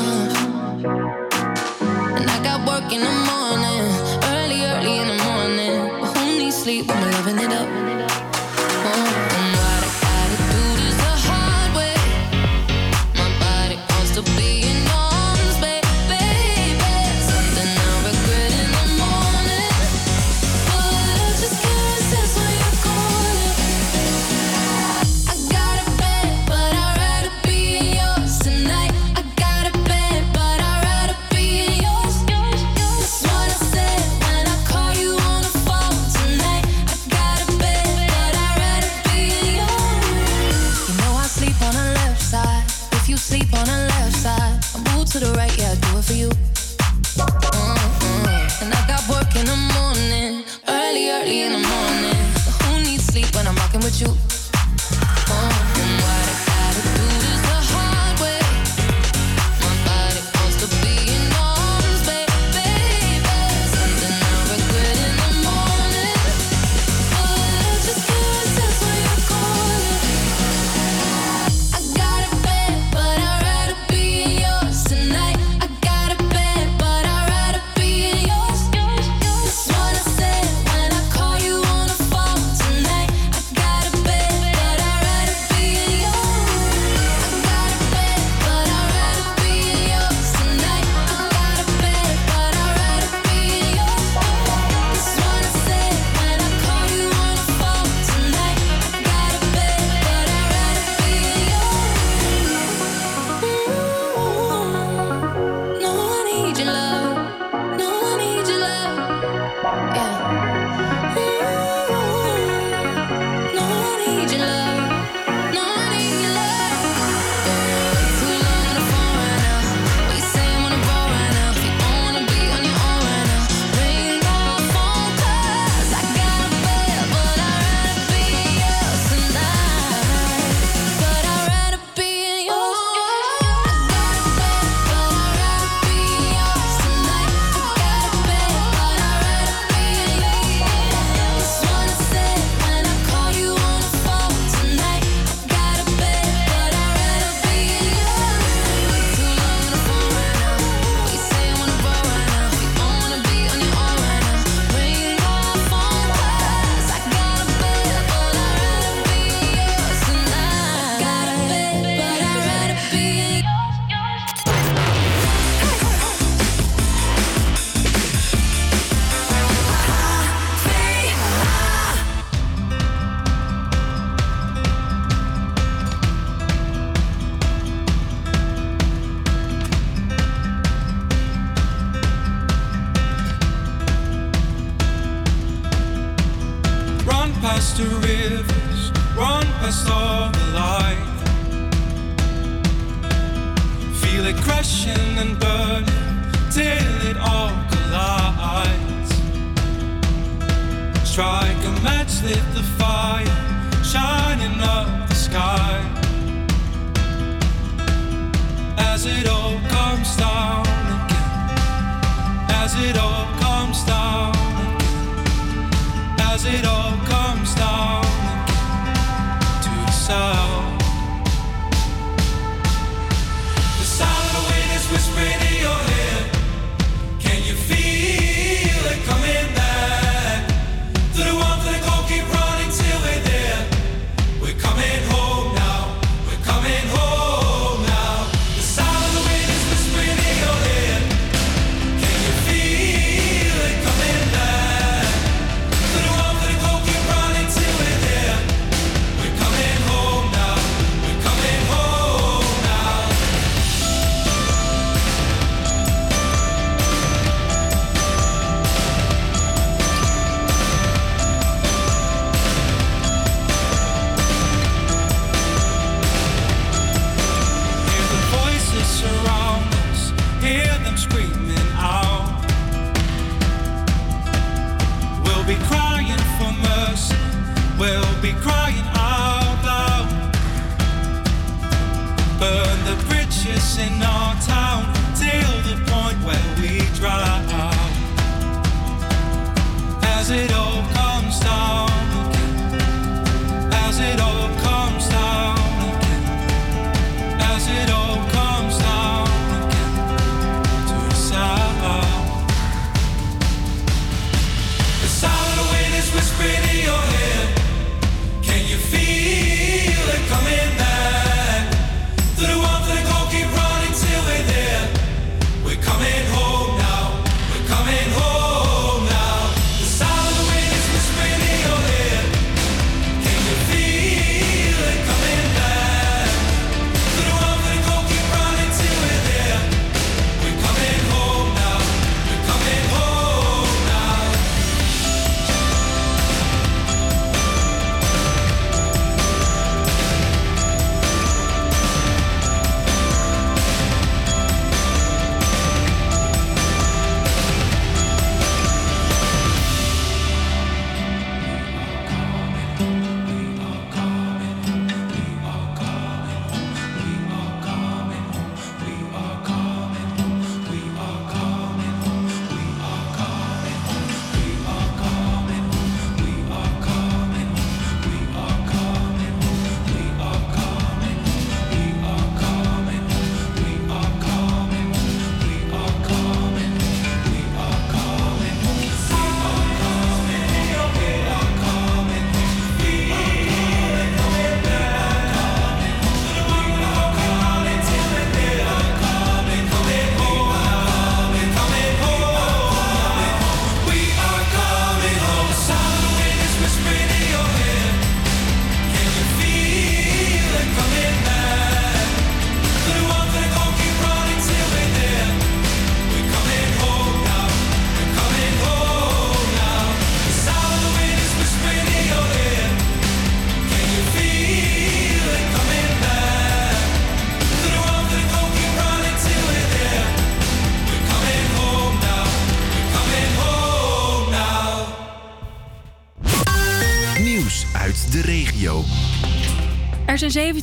You?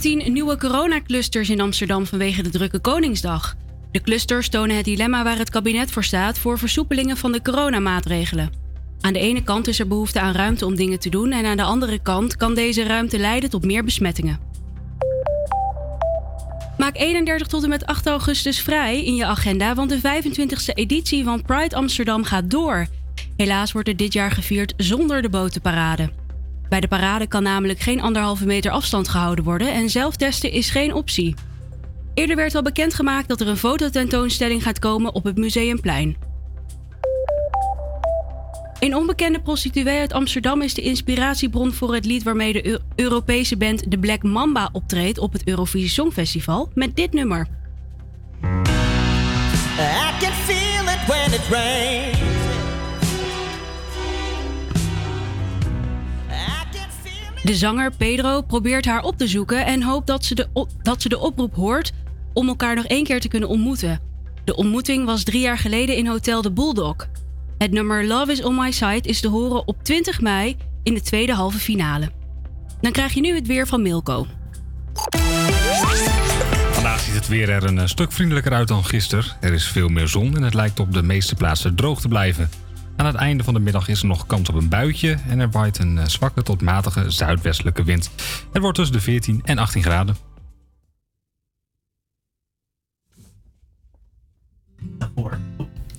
17 nieuwe coronaclusters in Amsterdam vanwege de drukke Koningsdag. De clusters tonen het dilemma waar het kabinet voor staat voor versoepelingen van de coronamaatregelen. Aan de ene kant is er behoefte aan ruimte om dingen te doen en aan de andere kant kan deze ruimte leiden tot meer besmettingen. Maak 31 tot en met 8 augustus vrij in je agenda, want de 25e editie van Pride Amsterdam gaat door. Helaas wordt er dit jaar gevierd zonder de botenparade. Bij de parade kan namelijk geen anderhalve meter afstand gehouden worden en zelftesten is geen optie. Eerder werd al bekendgemaakt dat er een fototentoonstelling gaat komen op het Museumplein. Een onbekende prostituee uit Amsterdam is de inspiratiebron voor het lied waarmee de Eu- Europese band The Black Mamba optreedt op het Eurovisie Songfestival met dit nummer. Can feel it when it rains. De zanger Pedro probeert haar op te zoeken en hoopt dat ze, de dat ze de oproep hoort om elkaar nog één keer te kunnen ontmoeten. De ontmoeting was drie jaar geleden in Hotel de Bulldog. Het nummer Love is on My Side is te horen op 20 mei in de tweede halve finale. Dan krijg je nu het weer van Milko. Vandaag ziet het weer er een eh, stuk vriendelijker uit dan gisteren. Er is veel meer zon en het lijkt op de meeste plaatsen droog te blijven. Aan het einde van de middag is er nog kans op een buitje en er waait een eh, zwakke tot matige zuidwestelijke wind. Het wordt tussen de 14 en 18 graden.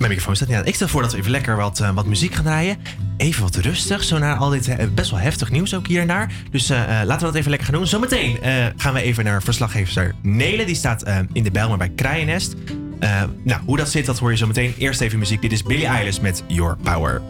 Mijn microfoon staat niet aan. Ik stel voor dat we even lekker wat, eh, wat muziek gaan draaien. Even wat rustig, zo na al dit eh, best wel heftig nieuws ook hiernaar. Dus eh, eh, laten we dat even lekker gaan doen. Zometeen gaan we even naar verslaggever Nele. Die staat in de Bijlmer bij Kraaiennest. Eh, nou, hoe dat zit, dat hoor je zo meteen. Eerst even muziek. Dit is Billie Eilish met Your Power.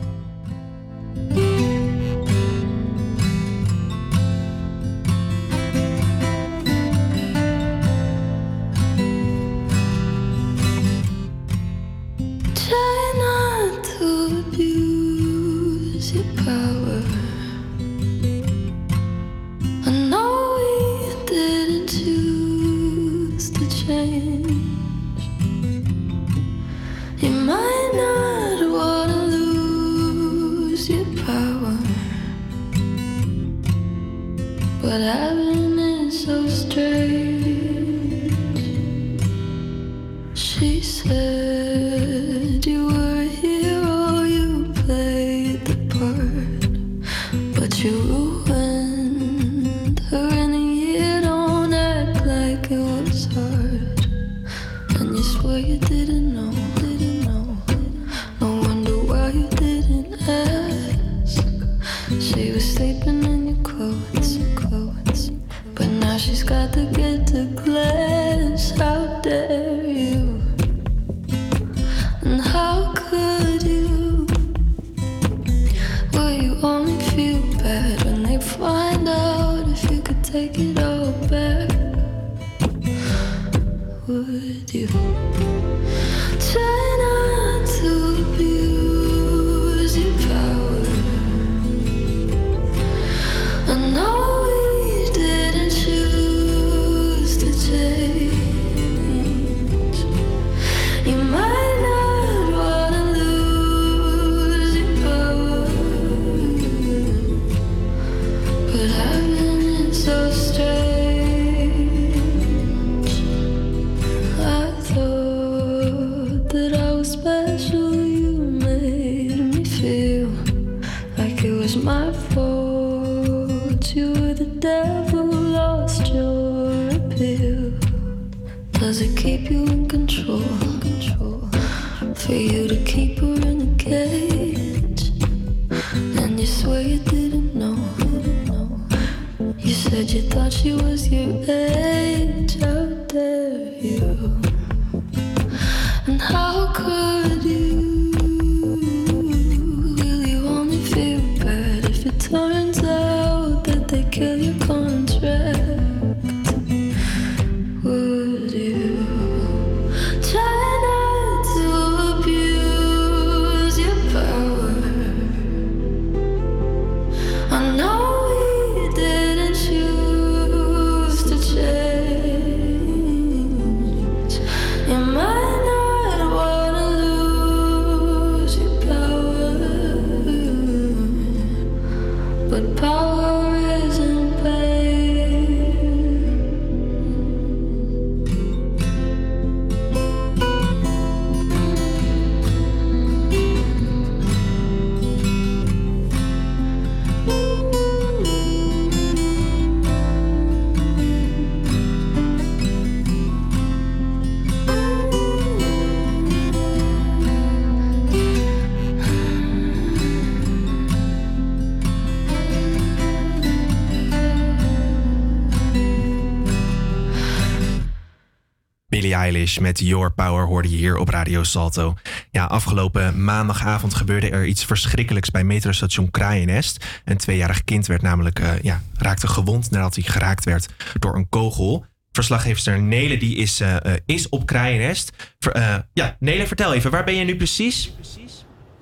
Eilish met Your Power hoorde je hier op Radio Salto. Ja, afgelopen maandagavond gebeurde er iets verschrikkelijks bij metrostation Kraaiennest. Een tweejarig kind werd namelijk, eh, ja, raakte gewond nadat hij geraakt werd door een kogel. Verslaggever Nele die is, eh, eh, is op eh, ja, Nele, vertel even, waar ben je nu precies?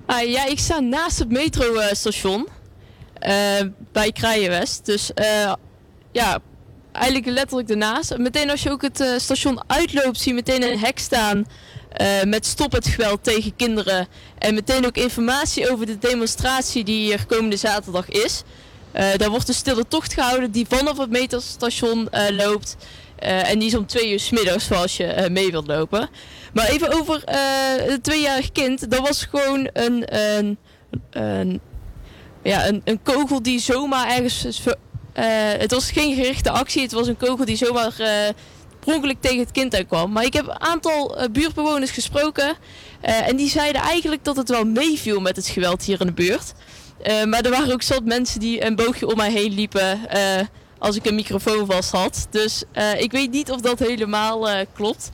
Ah, ja, ik sta naast het metrostation bij Kraaienwest. Dus ja, eigenlijk letterlijk ernaast. Meteen als je ook het eh, station uitloopt, zie je meteen een hek staan eh, met stop het geweld tegen kinderen. En meteen ook informatie over de demonstratie die hier komende zaterdag is. Eh, daar wordt een stille tocht gehouden die vanaf het metrostation eh, loopt. En die is om twee uur 's middags, zoals je mee wilt lopen. Maar even over het tweejarig kind. Dat was gewoon een, een een, ja, een, een kogel die zomaar ergens. Eh, het was geen gerichte actie, het was een kogel die zomaar eh per ongeluk tegen het kind aankwam. Maar ik heb een aantal eh, buurtbewoners gesproken. en die zeiden eigenlijk dat het wel meeviel met het geweld hier in de buurt. Maar er waren ook zat mensen die een boogje om mij heen liepen als ik een microfoon vast had. Dus ik weet niet of dat helemaal klopt.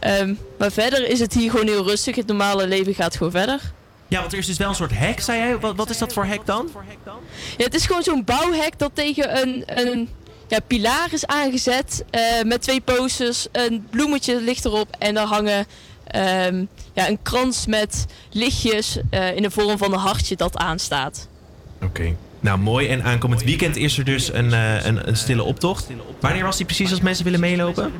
Ehm, maar verder is het hier gewoon heel rustig. Het normale leven gaat gewoon verder. Ja, want er is dus wel een soort hek, zei jij. Wat, wat is dat voor hek dan? Ja, het is gewoon zo'n bouwhek dat tegen een, een ja, pilaar is aangezet. eh, met twee posters. Een bloemetje ligt erop. En daar hangen ehm, ja, een krans met lichtjes eh, in de vorm van een hartje dat aanstaat. Oké. Nou, mooi. En aankomend weekend is er dus een, eh, een, een stille optocht. Wanneer was die precies als mensen willen meelopen?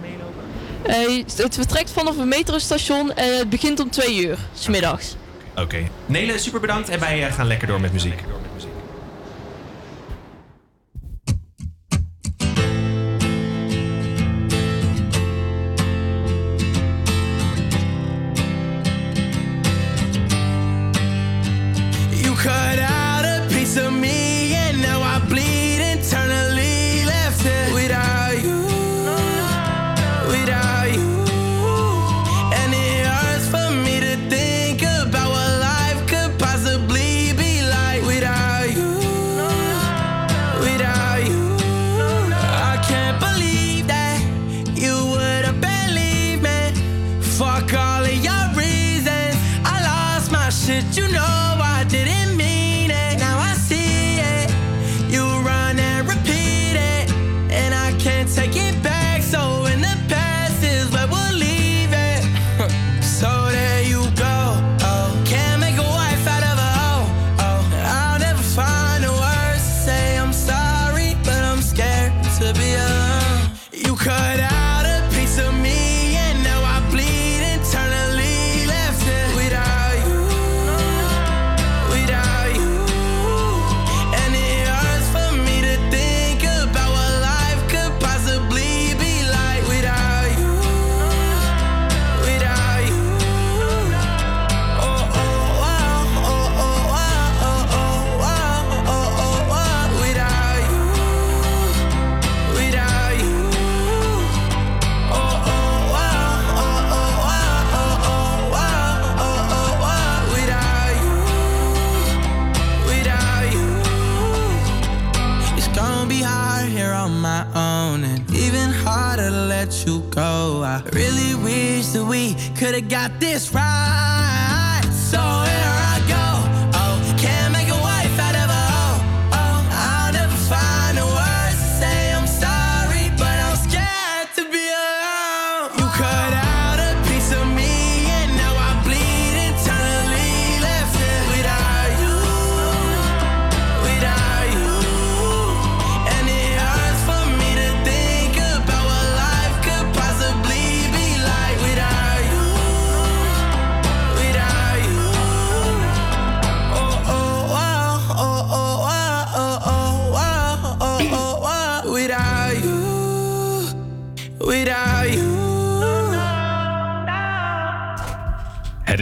Het vertrekt vanaf een metrostation en het begint om twee uur, s middags. Oké. Nele, super bedankt. En wij eh, gaan lekker door met muziek. This right.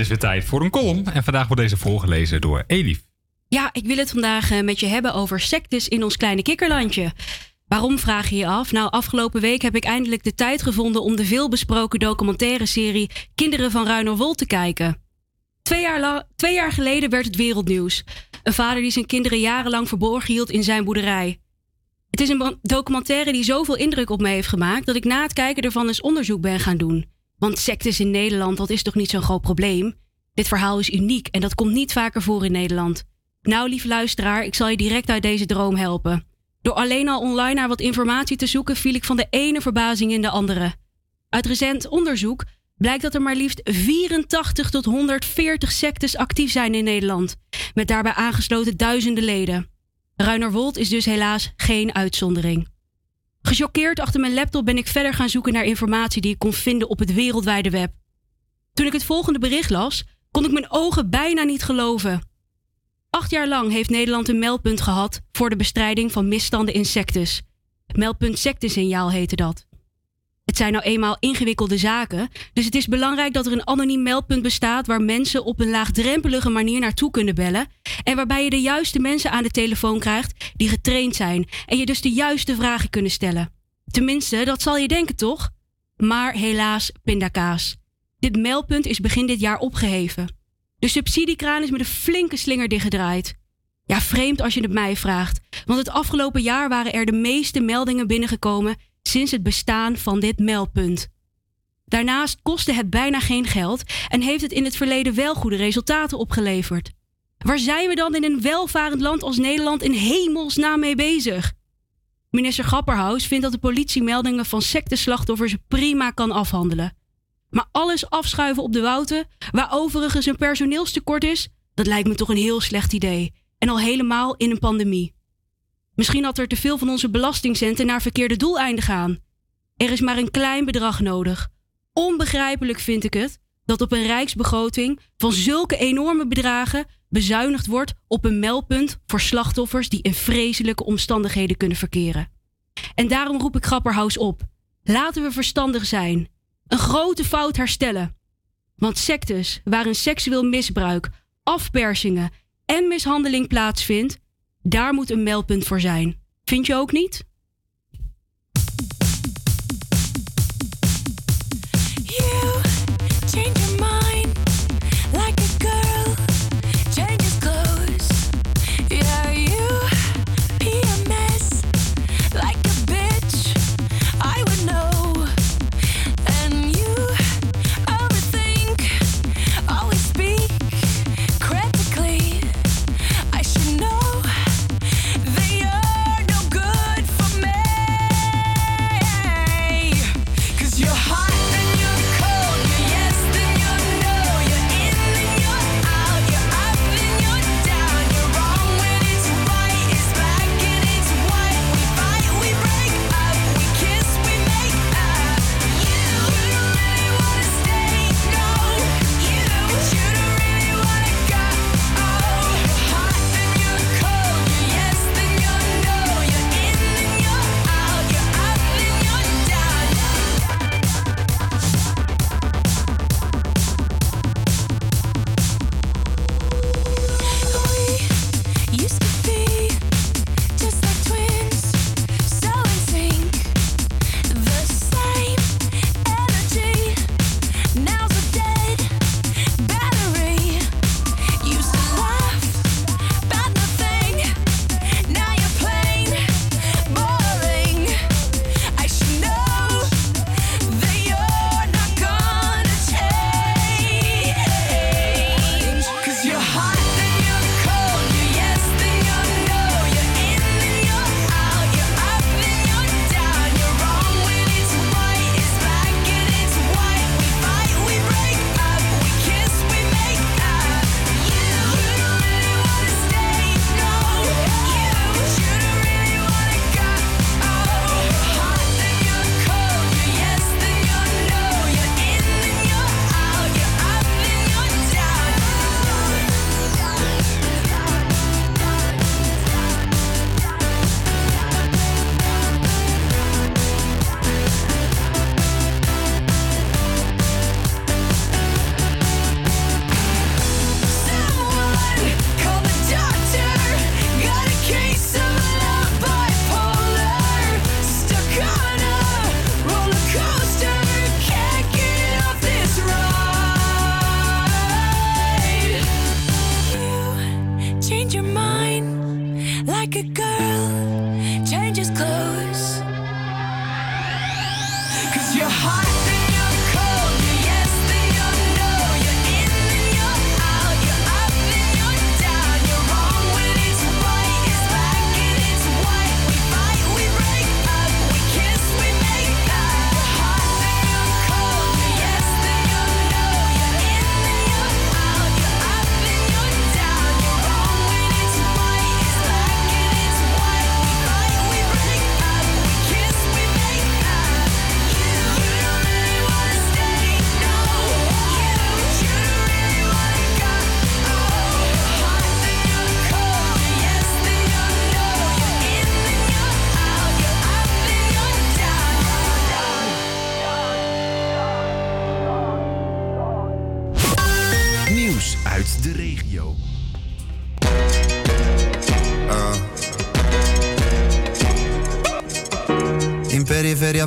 Is weer tijd voor een column en vandaag wordt deze voorgelezen door Elif. Ja, ik wil het vandaag eh, met je hebben over sectes in ons kleine kikkerlandje. Waarom vraag je je af? Nou, afgelopen week heb ik eindelijk de tijd gevonden om de veelbesproken documentaire serie Kinderen van Ruinerwold te kijken. Twee jaar, twee jaar geleden werd het wereldnieuws. Een vader die zijn kinderen jarenlang verborgen hield in zijn boerderij. Het is een documentaire die zoveel indruk op me heeft gemaakt dat ik na het kijken ervan eens onderzoek ben gaan doen. Want sectes in Nederland, dat is toch niet zo'n groot probleem? Dit verhaal is uniek en dat komt niet vaker voor in Nederland. Nou, lieve luisteraar, ik zal je direct uit deze droom helpen. Door alleen al online naar wat informatie te zoeken, viel ik van de ene verbazing in de andere. Uit recent onderzoek blijkt dat er maar liefst 84 tot 140 sectes actief zijn in Nederland, met daarbij aangesloten duizenden leden. Ruinerwold is dus helaas geen uitzondering. Gechoqueerd achter mijn laptop ben ik verder gaan zoeken naar informatie die ik kon vinden op het wereldwijde web. Toen ik het volgende bericht las, kon ik mijn ogen bijna niet geloven. Acht jaar lang heeft Nederland een meldpunt gehad voor de bestrijding van misstanden in sectes. Meldpunt sectesignaal heette dat. Het zijn nou eenmaal ingewikkelde zaken, dus het is belangrijk dat er een anoniem meldpunt bestaat waar mensen op een laagdrempelige manier naartoe kunnen bellen en waarbij je de juiste mensen aan de telefoon krijgt die getraind zijn en je dus de juiste vragen kunnen stellen. Tenminste, dat zal je denken toch? Maar helaas, pindakaas. Dit meldpunt is begin dit jaar opgeheven. De subsidiekraan is met een flinke slinger dichtgedraaid. Ja, vreemd als je het mij vraagt, want het afgelopen jaar waren er de meeste meldingen binnengekomen sinds het bestaan van dit meldpunt. Daarnaast kostte het bijna geen geld en heeft het in het verleden wel goede resultaten opgeleverd. Waar zijn we dan in een welvarend land als Nederland in hemelsnaam mee bezig? Minister Grapperhaus vindt dat de politie meldingen van secteslachtoffers prima kan afhandelen. Maar alles afschuiven op de wouten, waar overigens een personeelstekort is, dat lijkt me toch een heel slecht idee. En al helemaal in een pandemie. Misschien had er te veel van onze belastingcenten naar verkeerde doeleinden gaan. Er is maar een klein bedrag nodig. Onbegrijpelijk vind ik het dat op een rijksbegroting van zulke enorme bedragen bezuinigd wordt op een meldpunt voor slachtoffers die in vreselijke omstandigheden kunnen verkeren. En daarom roep ik Grapperhaus op. Laten we verstandig zijn. Een grote fout herstellen. Want sectes waarin seksueel misbruik, afpersingen en mishandeling plaatsvindt, daar moet een meldpunt voor zijn. Vind je ook niet?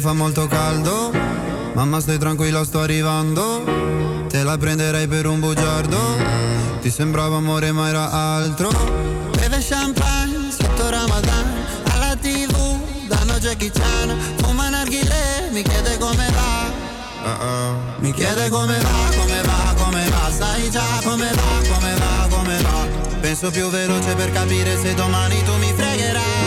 Fa molto caldo, mamma stai tranquilla sto arrivando, te la prenderei per un bugiardo, ti sembrava amore ma era altro. Beve champagne sotto Ramadan. Alla tv danno Jackie Chan. Fuma narghile, mi chiede come va. Mi chiede come va, come va, come va. Sai già come va, come va, come va. Penso più veloce per capire se domani tu mi fregherai.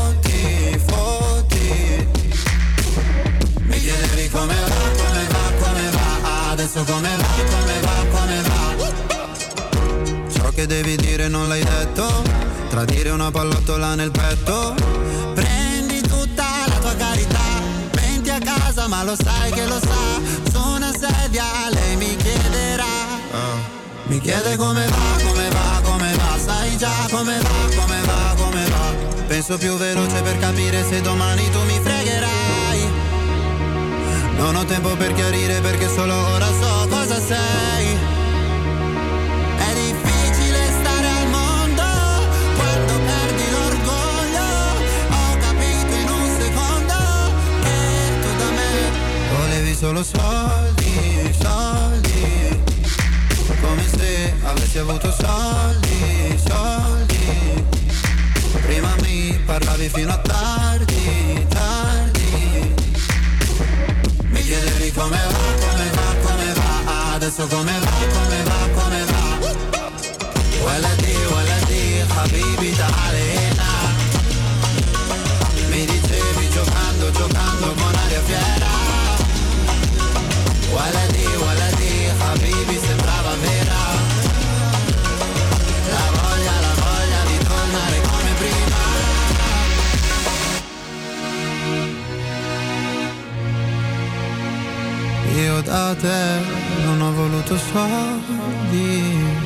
che devi dire non l'hai detto. Tradire una pallottola nel petto. Prendi tutta la tua carità. Menti a casa ma lo sai che lo sa. Su una sedia lei mi chiederà. Mi chiede come va, come va, come va. Sai già come va, come va, come va. Penso più veloce per capire se domani tu mi fregherai. Non ho tempo per chiarire perché solo ora so solo soldi, soldi Come se avessi avuto soldi, soldi Prima mi parlavi fino a tardi, tardi Mi chiedevi come va, come va, come va Adesso come va, come va, come va ولدي ولدي حبيبي تعال da te non ho voluto soldi.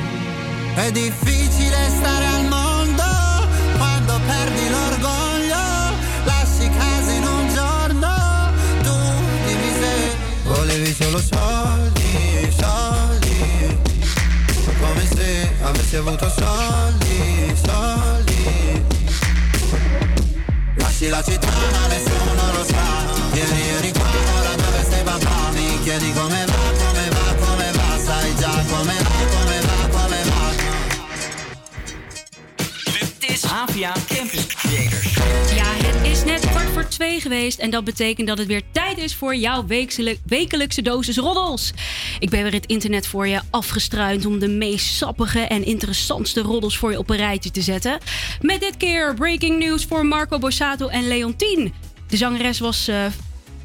È difficile stare al mondo Quando perdi l'orgoglio Lasci casa in un giorno Tu dimmi se Volevi solo soldi, soldi. Come se avessi avuto soldi, soldi. Lasci la città ma nessuno lo sa. Vieni, qua, ora dove sei papà chiedi come va, come va, come va Sai già come va, come va, come va Het is APA Campus Creators. Ja, het is net kwart voor twee geweest en dat betekent dat het weer tijd is voor jouw wekelijkse dosis roddels. Ik ben weer het internet voor je afgestruind om de meest sappige en interessantste roddels voor je op een rijtje te zetten. Met dit keer breaking news voor Marco Borsato en Leontien. De zangeres was... eh,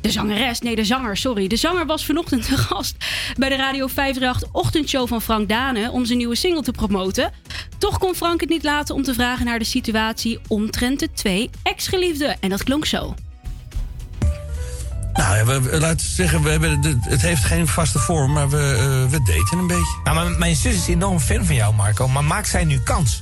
de zangeres, nee de zanger, sorry. De zanger was vanochtend te gast bij de Radio 538 ochtendshow van Frank Dane om zijn nieuwe single te promoten. Toch kon Frank het niet laten om te vragen naar de situatie omtrent de twee ex-geliefden. En dat klonk zo. Nou, ja, we, we- laten we zeggen, we hebben, de- het heeft geen vaste vorm, maar we, eh, we daten een beetje. Nou, maar mijn zus is enorm fan van jou, Marco. Maar maakt zij nu kans?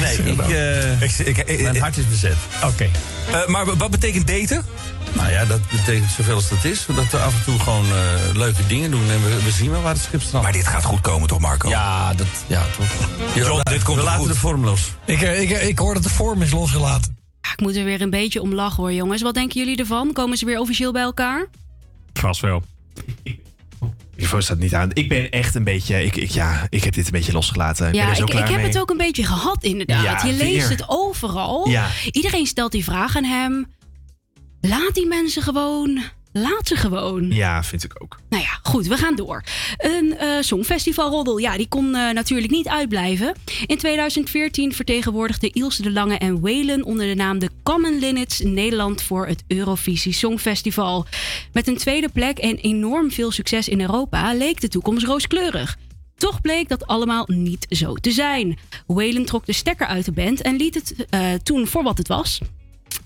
Nee, ik, eh, ik, ik, mijn hart is bezet. Oké. Eh, maar wat betekent daten? Nou ja, dat betekent zoveel als dat is. Dat we af en toe gewoon eh, leuke dingen doen en we, we zien wel waar het schip strandt. Maar dit gaat goed komen toch, Marco? Ja, dat, ja toch. John, dit komt we laten goed. de vorm los. Ik, eh, ik, ik hoor dat de vorm is losgelaten. Ik moet er weer een beetje om lachen hoor, jongens. Wat denken jullie ervan? Komen ze weer officieel bij elkaar? Vast wel. Microfoon staat niet aan. Ik ben echt een beetje... Ik, ik, ja, ik heb dit een beetje losgelaten. Ik ben ja, er zo ik, klaar ik heb mee. het ook een beetje gehad, inderdaad. Ja, je leest het overal. Ja. Iedereen stelt die vraag aan hem. Laat die mensen gewoon. Laat ze gewoon. Ja, vind ik ook. Nou ja, goed, we gaan door. Een songfestivalroddel, ja, die kon eh, natuurlijk niet uitblijven. In 2014 vertegenwoordigde Ilse de Lange en Whalen onder de naam de Common Linnets Nederland voor het Eurovisie Songfestival. Met een tweede plek en enorm veel succes in Europa leek de toekomst rooskleurig. Toch bleek dat allemaal niet zo te zijn. Waylon trok de stekker uit de band en liet het eh, toen voor wat het was.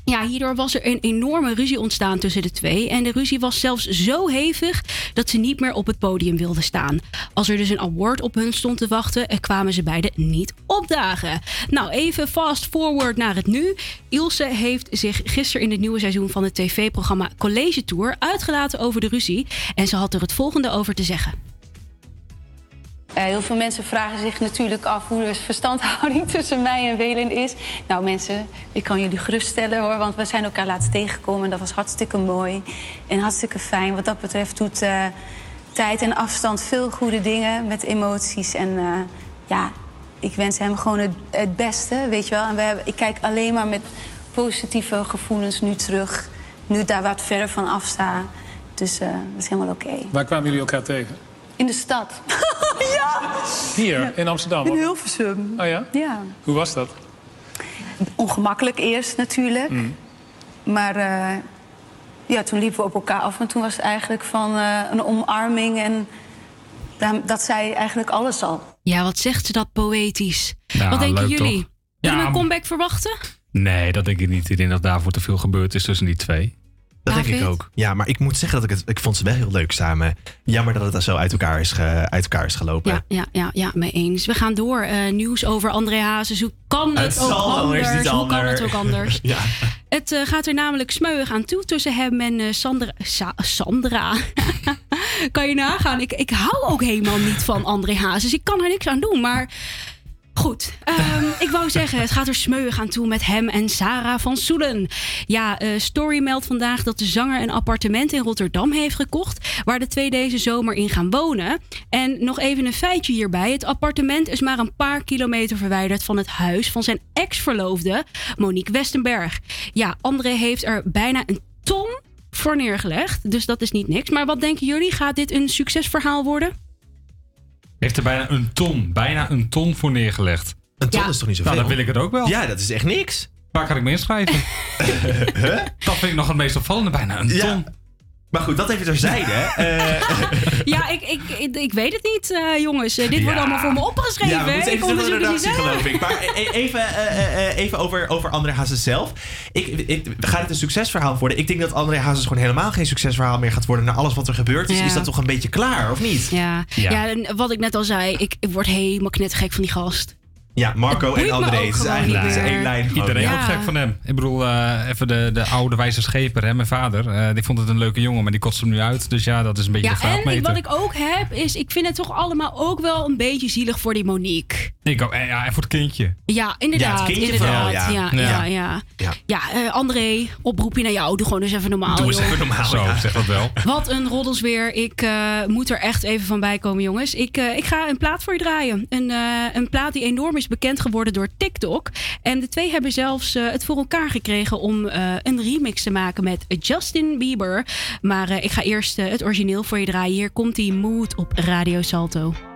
Ja, hierdoor was er een enorme ruzie ontstaan tussen de twee. En de ruzie was zelfs zo hevig dat ze niet meer op het podium wilden staan. Als er dus een award op hun stond te wachten, eh, kwamen ze beiden niet opdagen. Nou, even fast forward naar het nu. Ilse heeft zich gisteren in het nieuwe seizoen van het tv-programma College Tour uitgelaten over de ruzie. En ze had er het volgende over te zeggen. Eh, heel veel mensen vragen zich natuurlijk af hoe de verstandhouding tussen mij en Welen is. Nou mensen, ik kan jullie geruststellen hoor, want we zijn elkaar laatst tegengekomen. En dat was hartstikke mooi en hartstikke fijn. Wat dat betreft doet eh, tijd en afstand veel goede dingen met emoties. En eh, ja, ik wens hem gewoon het, beste, weet je wel. En we hebben, ik kijk alleen maar met positieve gevoelens nu terug. Nu daar wat verder van afsta. Dus eh, dat is helemaal oké. Waar kwamen jullie elkaar tegen? In de stad. ja! Hier, in Amsterdam? In Hilversum. Oh ja? Ja. Hoe was dat? Ongemakkelijk eerst natuurlijk. Mm. Maar eh, ja, toen liepen we op elkaar af. En toen was het eigenlijk van eh, een omarming. En daar- dat zei eigenlijk alles al. Ja, wat zegt ze dat poëtisch? Ja, wat denken leuk, jullie? toch? Kunnen we een comeback verwachten? Nee, dat denk ik niet. Ik denk dat daarvoor te veel gebeurd is tussen die twee. Dat denk ik ook. Ja, maar ik moet zeggen dat ik het... Ik vond ze wel heel leuk samen. Jammer dat het zo uit elkaar is, ge- uit elkaar is gelopen. Ja, ja, ja, ja, mee eens. We gaan door. Eh, nieuws over André Hazes. Hoe kan het, Het ook anders? Hoe kan het ook anders? ja. Het eh, gaat er namelijk smeuig aan toe tussen hem en eh, Sandra. Sa- Sandra. kan je nagaan? Ik, ik hou ook helemaal niet van André Hazes. Ik kan er niks aan doen, maar... Goed, ehm, ik wou zeggen, het gaat er smeuig aan toe met hem en Sarah van Soelen. Ja, eh, Story meldt vandaag dat de zanger een appartement in Rotterdam heeft gekocht... waar de twee deze zomer in gaan wonen. En nog even een feitje hierbij. Het appartement is maar een paar kilometer verwijderd van het huis... van zijn ex-verloofde, Monique Westenberg. Ja, André heeft er bijna een ton voor neergelegd, dus dat is niet niks. Maar wat denken jullie? Gaat dit een succesverhaal worden? Heeft er bijna een ton, bijna een ton voor neergelegd. Een ton Ja. is toch niet zoveel? Nou, dan wil ik het ook wel. Ja, dat is echt niks. Waar kan ik me inschrijven? Dat vind ik nog het meest opvallende, bijna een Ja. Maar goed, dat even terzijde. Eh, Ja, ik, ik, ik, ik weet het niet, eh, jongens. Eh, dit wordt allemaal voor me opgeschreven. Ja, Ik even de onderzoek het niet geloof ik. Maar e- even, eh, eh, even over, over André Hazes zelf. Ik, ik, gaat het een succesverhaal worden? Ik denk dat André Hazes gewoon helemaal geen succesverhaal meer gaat worden... na alles wat er gebeurd is. Ja. Is dat toch een beetje klaar, of niet? Ja. Ja. Ja. en wat ik net al zei, ik, ik word helemaal knettergek van die gast. Ja, Marco en André. Het is eigenlijk het is één lijn. gewoon. Iedereen Ja. wordt gek van hem. Ik bedoel, eh, even de, de oude wijze scheper, hè, mijn vader. eh, die vond het een leuke jongen, maar die kotste hem nu uit. Dus ja, dat is een beetje de Ja, en ik, graadmeter. wat ik ook heb, is ik vind het toch allemaal ook wel een beetje zielig voor die Monique. Ik ook, en ja, en voor het kindje. Ja, inderdaad. Ja, het kindje inderdaad. vooral, ja. ja. Ja, ja, Ja. eh, André, oproepje naar jou. Doe gewoon eens even normaal. Doe eens joh. even normaal. Zo, zeg dat wel. Wat een roddels weer. Ik eh, moet er echt even van bij komen, jongens. Ik, eh, ik ga een plaat voor je draaien. Een, eh, een plaat die enorm is bekend geworden door TikTok. En de twee hebben zelfs eh, het voor elkaar gekregen om eh, een remix te maken met Justin Bieber. Maar eh, ik ga eerst het origineel voor je draaien. Hier komt die Mood op Radio Salto.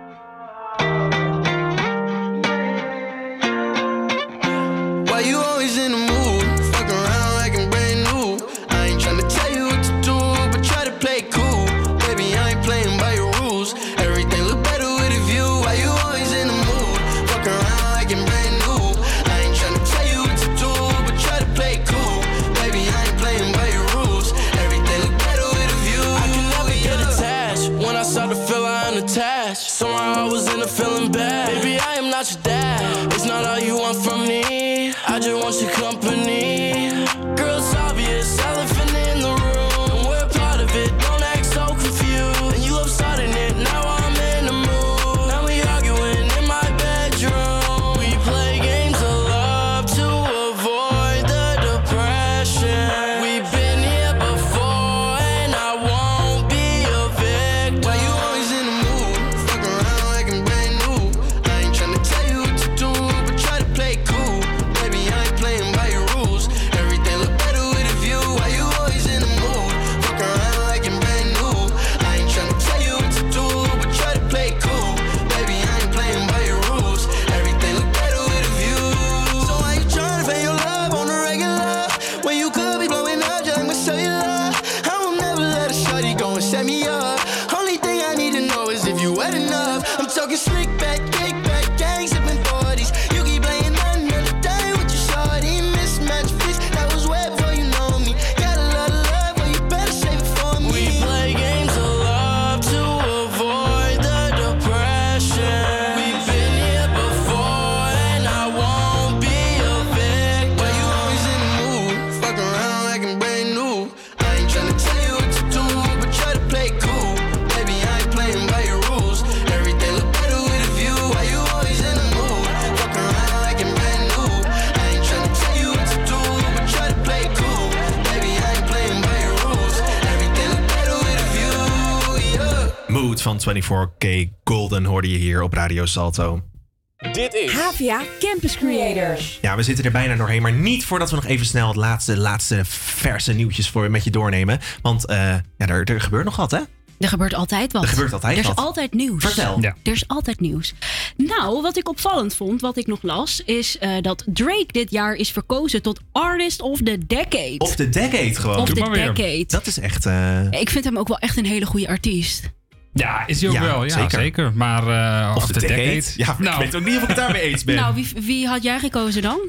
Van 24K Golden hoorde je hier op Radio Salto. Dit is Havia Campus Creators. Ja, we zitten er bijna doorheen, maar niet voordat we nog even snel het laatste, laatste verse nieuwtjes voor met je doornemen. Want eh, ja, er, er gebeurt nog wat, hè? Er gebeurt altijd wat. Er gebeurt altijd er is wat. altijd nieuws. Vertel. Ja. Er is altijd nieuws. Nou, wat ik opvallend vond, wat ik nog las, is eh, dat Drake dit jaar is verkozen tot Artist of the Decade. Of de decade gewoon. Of the decade. Dat is echt... eh, Ik vind hem ook wel echt een hele goede artiest. Ja, is hij ook Ja, wel. Ja, zeker. zeker. Maar eh, Of of de de decade. decade. Ja, maar ik weet ook niet of ik het daarmee eens ben. Nou, wie, wie had jij gekozen dan?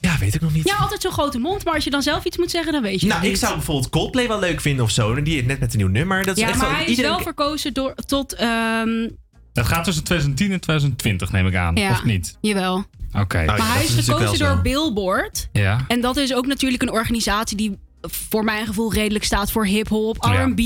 Ja, weet ik nog niet. Ja, altijd zo'n grote mond, maar als je dan zelf iets moet zeggen, dan weet je nou, ik niet. zou bijvoorbeeld Coldplay wel leuk vinden of zo. Die net met een nieuw nummer. Dat is ja, echt maar zo, hij is iedereen- wel verkozen door, tot... ehm, Dat gaat tussen 2010 en 2020, neem ik aan. ja, Of niet? Jawel. Oké. maar hij is gekozen door Billboard. Ja. En dat is ook natuurlijk een organisatie die voor mijn gevoel redelijk staat voor hip-hop, Ja. RB.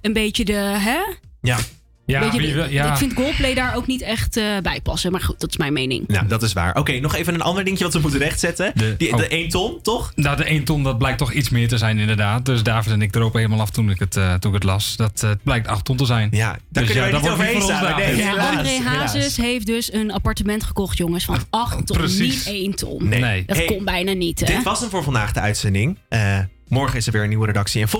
Een beetje de. Hè? Ja. Ja, Beetje de- ja. Ik vind Coldplay daar ook niet echt eh, bij passen. Maar goed, dat is mijn mening. Nou, dat is waar. Oké, nog even een ander dingetje wat we moeten rechtzetten. De, die, oh. de 1 ton, toch? Nou, de 1 ton, dat blijkt toch iets meer te zijn inderdaad. Dus David en ik dropen helemaal af toen ik het, eh, toen ik het las. Dat eh, het blijkt 8 ton te zijn. Ja, daar dus wij dat niet wordt overheen voor ons, staan. Nee, Ja, André helaas. Hazes heeft dus een appartement gekocht, jongens, van 8 ton. precies. Niet 1 ton. Nee. Dat Hey, komt bijna niet, hè? Dit was hem voor vandaag, de uitzending. Eh, morgen is er weer een nieuwe redactie. En vol-